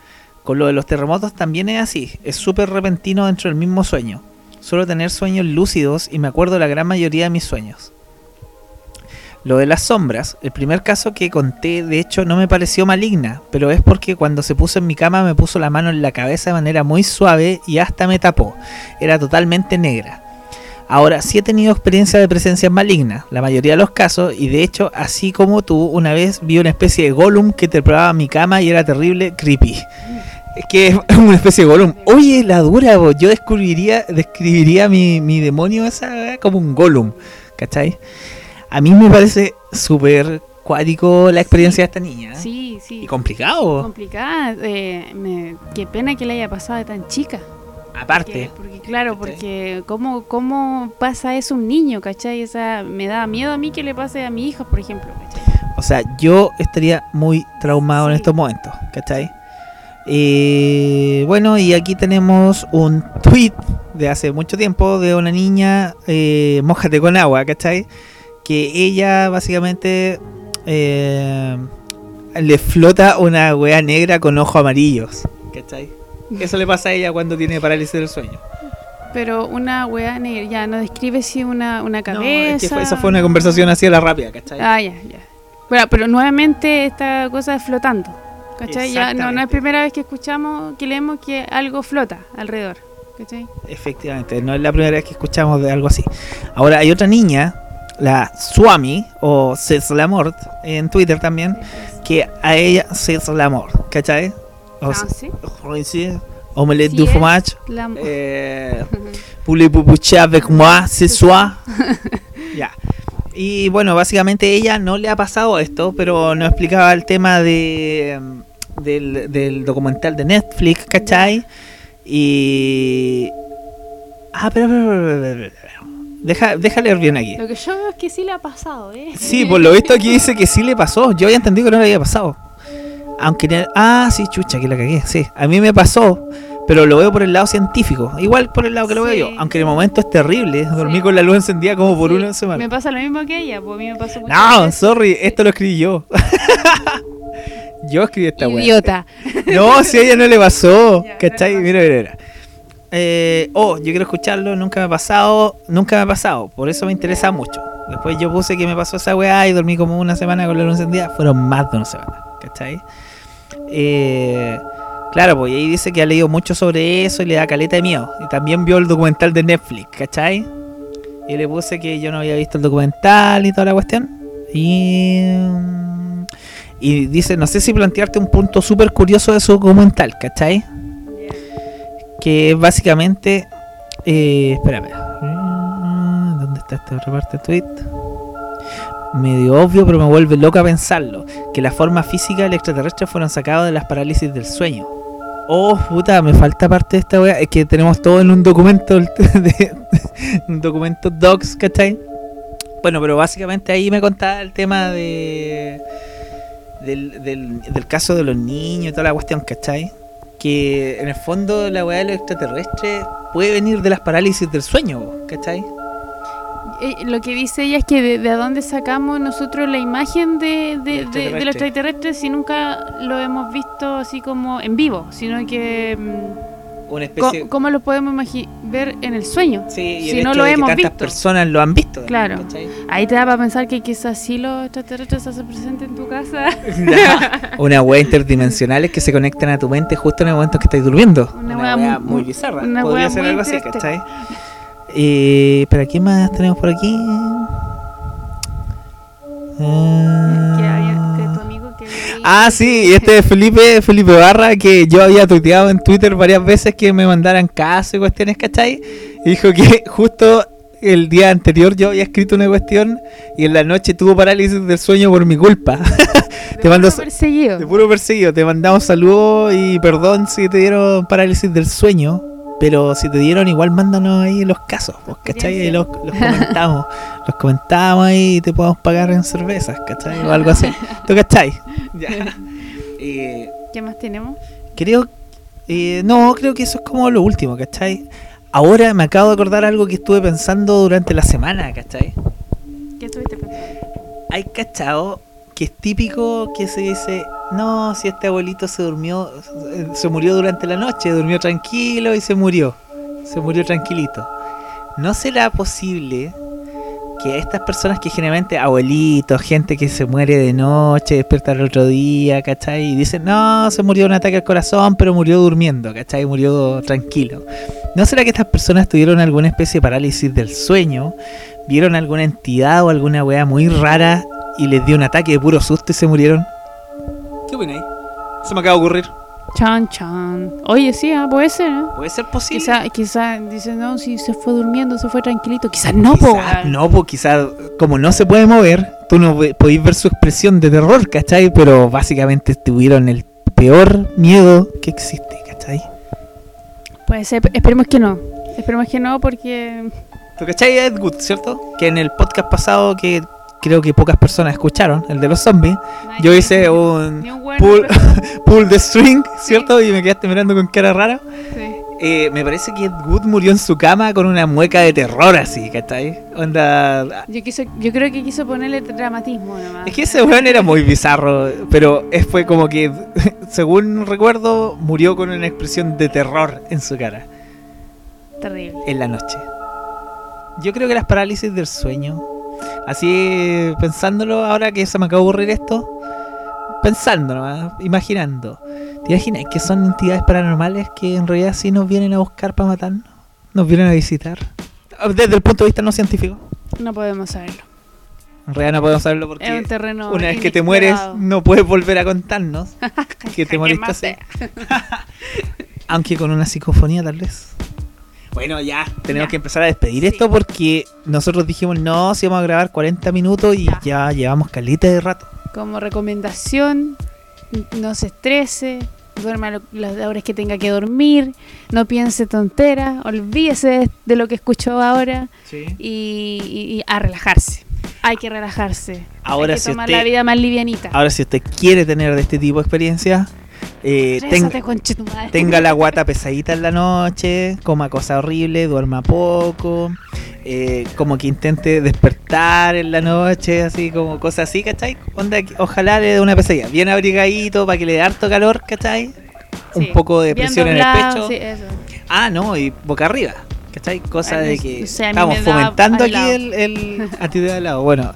Con lo de los terremotos también es así, es súper repentino dentro del mismo sueño. Suelo tener sueños lúcidos y me acuerdo la gran mayoría de mis sueños. Lo de las sombras, el primer caso que conté de hecho no me pareció maligna, pero es porque cuando se puso en mi cama me puso la mano en la cabeza de manera muy suave y hasta me tapó. Era totalmente negra. Ahora, sí he tenido experiencia de presencias malignas, la mayoría de los casos, y de hecho, así como tú, una vez vi una especie de Gollum que te probaba mi cama y era terrible, creepy. Es que es una especie de Gollum. Oye, la dura, bo, yo describiría, describiría mi, mi demonio esa como un Gollum, ¿cachai? A mí me parece súper cuático la experiencia de esta niña. ¿eh? Sí, sí. Y complicado, complicada. eh, me- qué pena que le haya pasado de tan chica. Aparte. Porque, porque, claro, porque ¿cómo, ¿cómo pasa eso un niño, cachai? Esa, me da miedo a mí que le pase a mi hija, por ejemplo, cachai. O sea, yo estaría muy traumado en estos momentos, ¿cachai? Eh, bueno, y aquí tenemos un tweet de hace mucho tiempo de una niña, eh, mojate con agua, ¿cachai? Que ella básicamente eh, le flota una wea negra con ojos amarillos, ¿cachai? Eso le pasa a ella cuando tiene parálisis del sueño. Pero una weá negra, ya, no describe si una, una No, cabeza. es que fue- esa fue una conversación así a la rápida, ¿cachai? Ah, ya, ya. Bueno, pero nuevamente esta cosa es flotando. ¿Cachai? Ya no, no es primera vez que escuchamos, que leemos que algo flota alrededor. ¿Cachai? Efectivamente, no es la primera vez que escuchamos de algo así. Ahora hay otra niña, la Swami o Lamort en Twitter también, que a ella Lamort, ¿cachai? O Ah, sí. sí, Omelette Sí du es. fromage, eh, coucher avec moi ce soir? ya. Y bueno, básicamente ella no le ha pasado esto, pero nos explicaba el tema de mm, del, del documental de Netflix, ¿cachai? Y... Ah, pero, pero, pero, pero. Deja, deja leer bien aquí. Lo que yo veo es que sí le ha pasado, ¿eh? Sí, por lo visto aquí dice que sí le pasó. Yo había entendido que no le había pasado. Aunque... Ah, sí, chucha, que la cagué. Sí, a mí me pasó, pero lo veo por el lado científico. Igual por el lado que lo veo yo. Aunque en el momento es terrible. Dormí Sí. con la luz encendida como por Sí, una semana. Me pasa lo mismo que ella, pues a mí me pasó muchas No, veces. sorry, esto lo escribí yo. yo escribí esta weá. Idiota. No, si a ella no le pasó. Ya, ¿Cachai? no Mira, mira, mira. Eh, oh, yo quiero escucharlo, nunca me ha pasado, nunca me ha pasado, por eso me interesa mucho. Después yo puse que me pasó esa weá y dormí como una semana con la luz encendida, fueron más de una semana, ¿cachai? Eh, claro, pues ahí dice que ha leído mucho sobre eso y le da caleta de miedo. Y también vio el documental de Netflix, ¿cachai? Y le puse que yo no había visto el documental y toda la cuestión. Y, dice, no sé si plantearte un punto súper curioso de su documental, ¿cachai? Que es básicamente... Eh, espérame. ¿Dónde está esta otra parte del tweet? Medio obvio, pero me vuelve loca pensarlo. Que la forma física del extraterrestre fueron sacados de las parálisis del sueño. Oh, puta, me falta parte de esta wea. Es que tenemos todo en un documento, de, un documento docs, ¿cachai? Bueno, pero básicamente ahí me contaba el tema de del, del, caso de los niños y toda la cuestión, ¿cachai? Que en el fondo la weá de los extraterrestres puede venir de las parálisis del sueño, ¿cachai? Eh, lo que dice ella es que de, de dónde sacamos nosotros la imagen de, de, de- de los Extraterrestre. extraterrestres si nunca lo hemos visto así como en vivo, sino que... mm, una especie ¿Cómo, cómo lo podemos ver en el sueño? Sí, y si el no lo de que hemos tantas visto. personas lo han visto. Claro. ¿cachai? Ahí te da para pensar que quizás sí los extraterrestres se hacen presentes en tu casa. Una wea interdimensionales que se conectan a tu mente justo en el momento que estás durmiendo. Una Una, muy- bizarra. una Podría wea ser muy algo así, interesante. ¿cachai? Eh, ¿Pero qué más tenemos por aquí? Que había, que tu amigo que había Ah, sí, este es Felipe, Felipe Barra, que yo había tuiteado en Twitter varias veces que me mandaran casos y cuestiones, ¿cachai? Y dijo que justo el día anterior yo había escrito una cuestión y en la noche tuvo parálisis del sueño por mi culpa. de te mando puro perseguido. de puro perseguido, te mandamos saludos y perdón si te dieron parálisis del sueño, pero si te dieron igual mándanos ahí los casos, pues, ¿cachai? Los, los comentamos, los comentamos ahí y te podemos pagar en cervezas, ¿cachai? O algo así. ¿Tú cachai? Ya. Eh, ¿Qué más tenemos? creo, eh, no, creo que eso es como lo último, ¿cachai? Ahora me acabo de acordar algo que estuve pensando durante la semana, ¿cachai? ¿Qué estuviste pensando? hay cachado que es típico que se dice, no, si este abuelito se durmió, se murió durante la noche, durmió tranquilo y se murió, se murió tranquilito. ¿No será posible que estas personas que generalmente, abuelitos, gente que se muere de noche, despierta el otro día, ¿cachai? Y dicen, no, se murió de un ataque al corazón, pero murió durmiendo, ¿cachai? Murió tranquilo. ¿No será que estas personas tuvieron alguna especie de parálisis del sueño? ¿Vieron alguna entidad o alguna weá muy rara y les dio un ataque de puro susto y se murieron? ¿Qué opináis? Se me acaba de ocurrir. Chan, chan. Oye, sí, ah, puede ser, ¿eh? ¿Puede ser posible? Quizá, quizá, dice, no, si se fue durmiendo, se fue tranquilito. Quizás no, po, Quizá- no, pues quizás como no se puede mover, tú no podéis ver su expresión de terror, ¿cachai? Pero básicamente tuvieron el peor miedo que existe, ¿cachai? Puede ser, esperemos que no. Esperemos que no, porque. ¿Tú cachai a Ed Wood, cierto? Que en el podcast pasado que creo que pocas personas escucharon, el de los zombies, yo hice un un pull, pull the string, ¿cierto? Y me quedaste mirando con cara rara. sí. Eh, me parece que Ed Wood murió en su cama con una mueca de terror así, ¿cachai? Onda... Yo, quiso, yo creo que quiso ponerle dramatismo nomás. Es que ese weón era muy bizarro, pero fue como que, según recuerdo, murió con una expresión de terror en su cara, Terrible. en la noche. Yo creo que las parálisis del sueño, así pensándolo, ahora que se me acaba de ocurrir esto, pensándolo, ¿ah? imaginando, ¿te imaginas que son entidades paranormales que en realidad sí nos vienen a buscar para matarnos? ¿Nos vienen a visitar? Desde el punto de vista no científico. No podemos saberlo. En realidad no podemos saberlo porque... es un terreno. Una vez que te mueres, no puedes volver a contarnos que te moriste. Aunque con una psicofonía, tal vez. Bueno, ya, tenemos Ya. que empezar a despedir Sí. esto porque nosotros dijimos, no, si vamos a grabar 40 minutos y Ya. ya, llevamos calita de rato. Como recomendación, no se estrese, duerma las horas que tenga que dormir, no piense tonteras, olvídese de, lo que escuchó ahora y, y- y a relajarse. Hay que relajarse. Ahora, Hay que si tomar usted- la vida más livianita. Ahora, si usted quiere tener de este tipo de experiencia, eh, ten- tenga la guata pesadita en la noche, coma cosas horribles, duerma poco, eh, como que intente despertar en la noche, así como cosas así, ¿cachai? Onda, ojalá le dé una pesadilla, bien abrigadito para que le dé harto calor, ¿cachai? Un Sí. poco de presión en el pecho. sí, eso. Ah, no, y boca arriba, ¿cachai? Cosa Ay, de no que sé, estamos fomentando aquí el, el a ti da al lado. Bueno,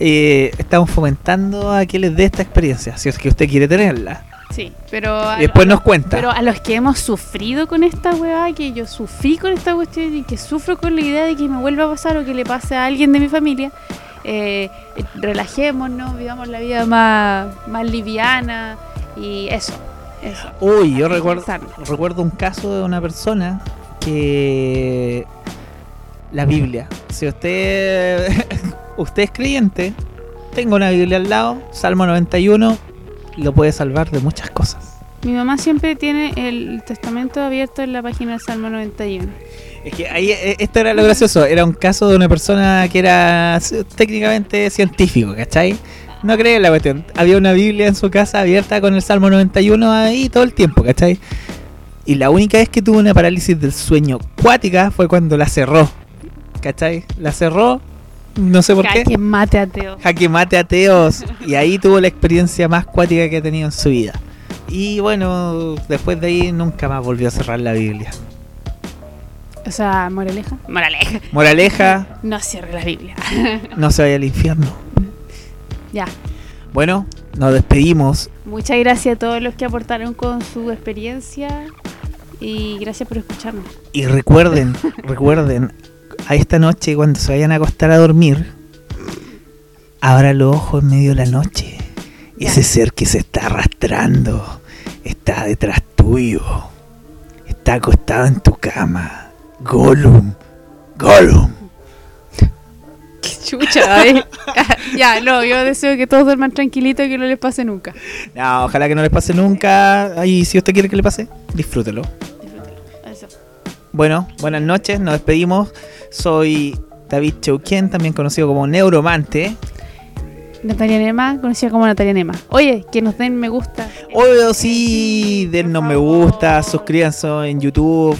eh, estamos fomentando a que les dé esta experiencia, si es que usted quiere tenerla. Sí, pero. a- después nos cuenta. Pero a los que hemos sufrido con esta weá, que yo sufrí con esta cuestión y que sufro con la idea de que me vuelva a pasar o que le pase a alguien de mi familia, eh, eh, relajémonos, vivamos la vida más, más liviana y eso. eso. Uy, yo recuerdo, recuerdo un caso de una persona que la Biblia. Si usted usted es creyente, tengo una Biblia al lado, Salmo 91, lo puede salvar de muchas cosas. Mi mamá siempre tiene el testamento abierto en la página del Salmo 91. Es que ahí eh, esto era lo gracioso, era un caso de una persona que era técnicamente científico, ¿cachai? No cree en la cuestión. Había una Biblia en su casa abierta con el Salmo 91 ahí todo el tiempo, ¿cachai? Y la única vez que tuvo una parálisis del sueño cuática fue cuando la cerró, ¿cachai? La cerró, no sé por qué. Que mate ateo. Jaque mate ateos. Y ahí tuvo la experiencia más cuática que ha tenido en su vida. Y bueno, después de ahí nunca más volvió a cerrar la Biblia. O sea, moraleja. Moraleja. Moraleja, No cierre la Biblia. no se vaya al infierno. ya. Bueno, nos despedimos. Muchas gracias a todos los que aportaron con su experiencia y gracias por escucharnos. Y recuerden, recuerden, a esta noche cuando se vayan a acostar a dormir, abra los ojos en medio de la noche. Ese ser que se está arrastrando está detrás tuyo. Está acostado en tu cama. Gollum. Gollum. Qué chucha, ¿eh? ya, no, yo deseo que todos duerman tranquilitos y que no les pase nunca. No, ojalá que no les pase nunca. Y si usted quiere que le pase, disfrútelo. Bueno, buenas noches, nos despedimos. Soy David Cheuquien, también conocido como Neuromante. Natalia Nema, conocida como Natalia Nema. Oye, que nos den me gusta. Obvio, sí, dennos me gusta, suscríbanse en YouTube.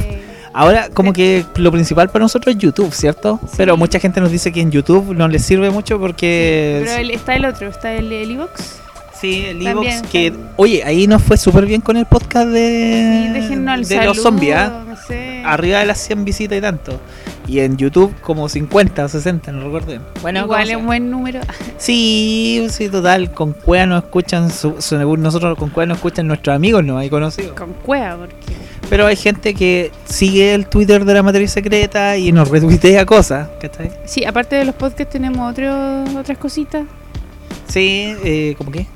Ahora, como que lo principal para nosotros es YouTube, ¿cierto? Sí. Pero mucha gente nos dice que en YouTube no les sirve mucho porque... pero el- está el otro, está el el Evox. Sí, el Evox, que... Oye, ahí nos fue súper bien con el podcast de... Sí, déjennos el de saludo, los zombies, ¿ah? no sé. Arriba de las 100 visitas y tanto. Y en YouTube como 50 o 60, no recuerdo bien. Bueno, Igual es un buen número. Sí, sí, total. Con Cueva nos escuchan, su- según nosotros con Cueva nos escuchan nuestros amigos, no hay conocidos. Con cueva, porque. Pero hay gente que sigue el Twitter de la matriz secreta y nos retuitea cosas, ¿cachai? Sí, aparte de los podcasts tenemos otro, otras cositas. Sí, eh, ¿cómo qué?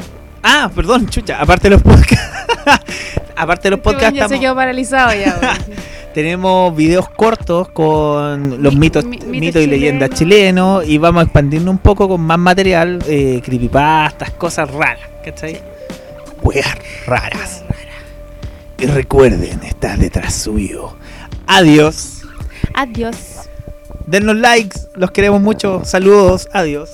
Ah, perdón, chucha, aparte de los podcasts. aparte de los podcasts ya se estamos- quedó paralizado ya. tenemos videos cortos con los Mi- mitos, mi- mitos y leyendas chilenos. y vamos expandiendo un poco con más material, eh, creepypastas, cosas raras, ¿cachai? Weas raras. Y recuerden, estar detrás suyo. Adiós. Adiós. Dennos likes, los queremos mucho. Saludos, adiós.